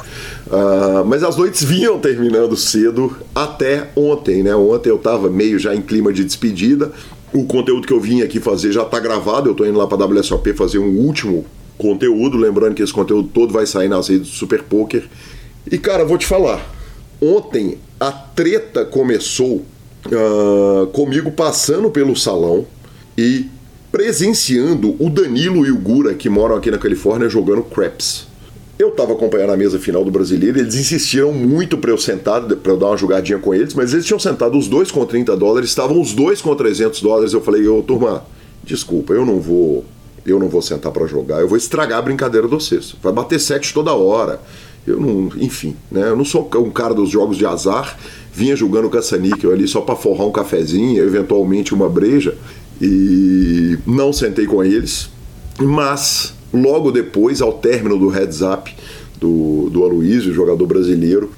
Uh, mas as noites vinham terminando cedo até ontem, né? Ontem eu tava meio já em clima de despedida. O conteúdo que eu vim aqui fazer já tá gravado. Eu tô indo lá pra WSOP fazer um último conteúdo. Lembrando que esse conteúdo todo vai sair nas redes do Super Poker. E cara, vou te falar, Ontem a treta começou uh, comigo passando pelo salão e presenciando o Danilo e o Gura, que moram aqui na Califórnia, jogando craps. Eu estava acompanhando a mesa final do brasileiro, eles insistiram muito para eu sentar, para eu dar uma jogadinha com eles, mas eles tinham sentado os dois com 30 dólares, estavam os dois com 300 dólares. Eu falei, ô turma, desculpa, eu não vou, eu não vou sentar para jogar, eu vou estragar a brincadeira do vocês. Vai bater sete toda hora. Eu não, enfim, né? Eu não sou um cara dos jogos de azar. Vinha jogando caça-níquel ali só para forrar um cafezinho, eventualmente uma breja, e não sentei com eles. Mas logo depois, ao término do heads up do, do Aloysio, jogador brasileiro,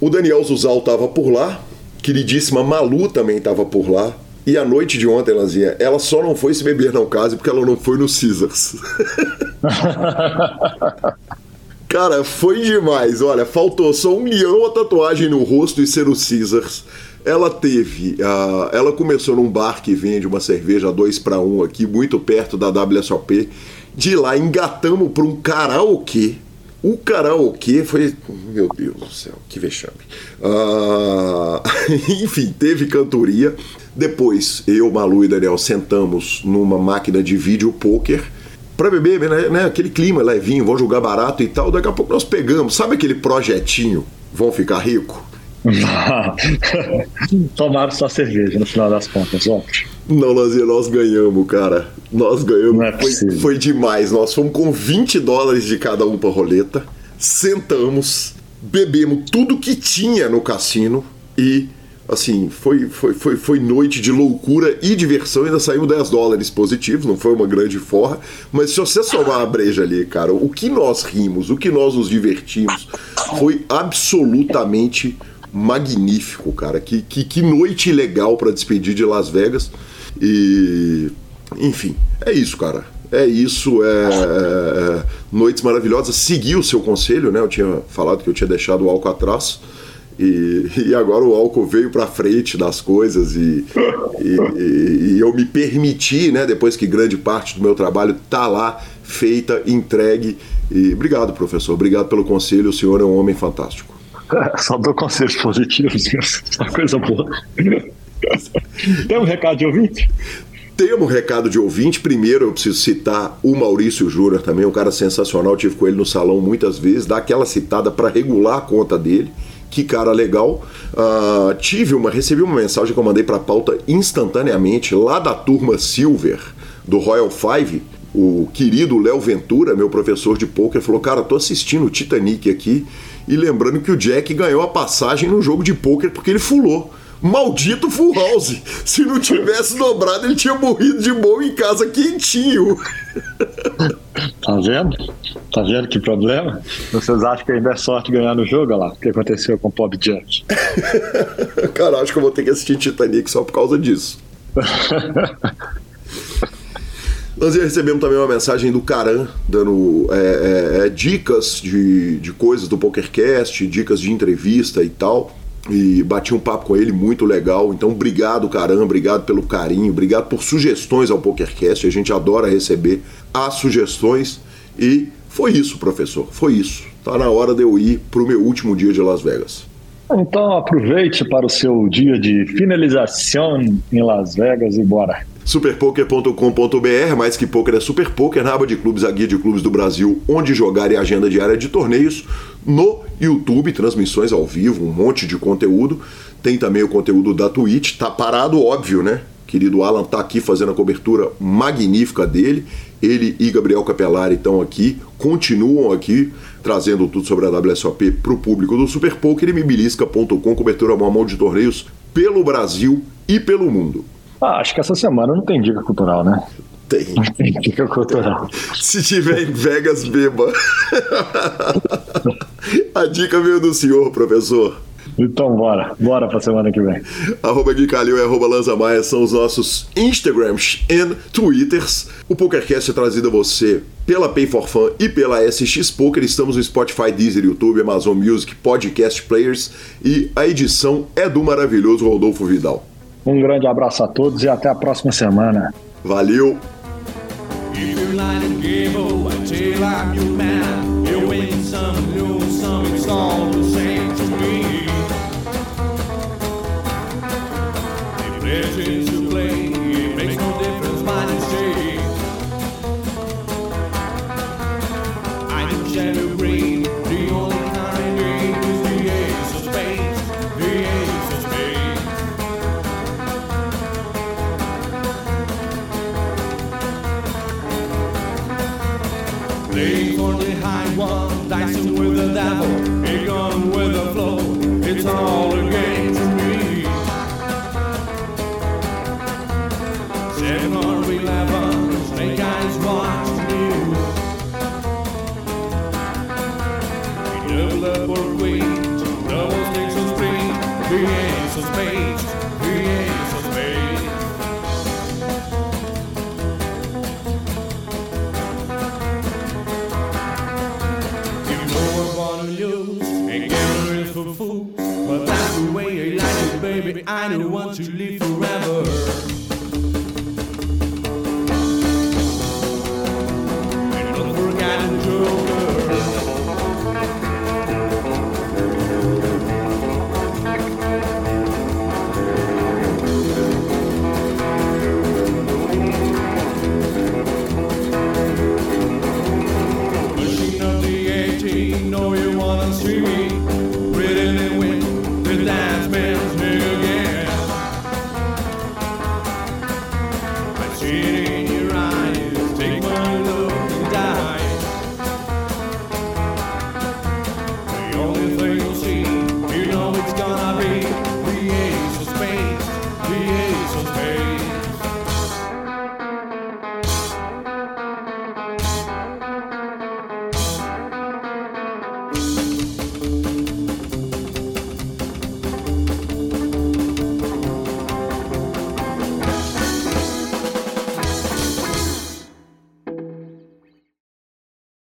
o Daniel Zuzal estava por lá, queridíssima Malu também estava por lá. E a noite de ontem, Lanzinha, ela só não foi se beber não case porque ela não foi no Caesars. [LAUGHS] Cara, foi demais. Olha, faltou só um leão a tatuagem no rosto e ser o Caesars. Ela teve. Uh, ela começou num bar que vende uma cerveja 2 para 1 aqui, muito perto da WSOP. De lá engatamos para um karaokê. O karaokê foi. Meu Deus do céu, que vexame. Ah, [LAUGHS] enfim, teve cantoria. Depois, eu, Malu e Daniel sentamos numa máquina de vídeo poker para beber, né, né? Aquele clima levinho, vão jogar barato e tal. Daqui a pouco nós pegamos, sabe aquele projetinho? Vão ficar rico? [LAUGHS] Tomaram só cerveja no final das contas, óbvio. Não, nós, nós ganhamos, cara. Nós ganhamos. É foi, foi, demais. Nós fomos com 20 dólares de cada um pra roleta. Sentamos, bebemos tudo que tinha no cassino e assim, foi, foi, foi, foi noite de loucura e diversão, ainda saiu 10 dólares positivos, não foi uma grande forra, mas se você somar a breja ali, cara, o que nós rimos, o que nós nos divertimos, foi absolutamente magnífico, cara. Que, que, que noite legal para despedir de Las Vegas. E. Enfim, é isso, cara. É isso, é, é, é, noites maravilhosas. Segui o seu conselho, né? Eu tinha falado que eu tinha deixado o álcool atrás. E, e agora o álcool veio para frente das coisas e, e, e, eu me permiti, né, depois que grande parte do meu trabalho tá lá, feita, entregue. E obrigado, professor, obrigado pelo conselho, o senhor é um homem fantástico. [LAUGHS] Só dou conselhos positivos, [LAUGHS] só coisa boa. [LAUGHS] Tem um recado de ouvinte? Temos um recado de ouvinte. Primeiro, eu preciso citar o Maurício Júnior também, um cara sensacional. Tive com ele no salão muitas vezes. Dá aquela citada para regular a conta dele. Que cara legal. Uh, tive uma, recebi uma mensagem que eu mandei para pauta instantaneamente lá da turma Silver do Royal Five. O querido Léo Ventura, meu professor de poker, falou: Cara, tô assistindo o Titanic aqui e lembrando que o Jack ganhou a passagem no jogo de poker porque ele fulou. Maldito Full House! Se não tivesse dobrado, ele tinha morrido de boa em casa quentinho. Tá vendo? Tá vendo que problema? Vocês acham que ainda é sorte ganhar no jogo? Olha lá, o que aconteceu com o Bob Jack? [LAUGHS] Cara, acho que eu vou ter que assistir Titanic só por causa disso. [LAUGHS] Nós recebemos também uma mensagem do Caran, dando é, é, é, dicas de, de coisas do PokerCast, dicas de entrevista e tal. E bati um papo com ele muito legal. Então, obrigado, Caran, obrigado pelo carinho, obrigado por sugestões ao PokerCast. A gente adora receber as sugestões. E foi isso, professor, foi isso. Tá na hora de eu ir para o meu último dia de Las Vegas. Então aproveite para o seu dia de finalização em Las Vegas e bora. Superpoker.com.br, mais que poker é super poker, na aba de clubes, a guia de clubes do Brasil, onde jogar e agenda diária de torneios. No YouTube, transmissões ao vivo, um monte de conteúdo. Tem também o conteúdo da Twitch, tá parado, óbvio, né? Querido Alan tá aqui fazendo a cobertura magnífica dele. Ele e Gabriel Capelari estão aqui, continuam aqui, trazendo tudo sobre a WSOP para o público do Super Poker e mibilisca.com, cobertura mão a mão de torneios pelo Brasil e pelo mundo. Ah, acho que essa semana não tem dica cultural, né? Tem. Não tem dica cultural. Se tiver em Vegas, beba. [LAUGHS] A dica veio do senhor, professor. Então bora, bora pra semana que vem. Arroba Gui Calil e arroba Lanza Maia são os nossos Instagrams e Twitters. O PokerCast é trazido a você pela Pay for Fun e pela SX Poker. Estamos no Spotify, Deezer, YouTube, Amazon Music, Podcast Players e a edição é do maravilhoso Rodolfo Vidal. Um grande abraço a todos e até a próxima semana. Valeu! one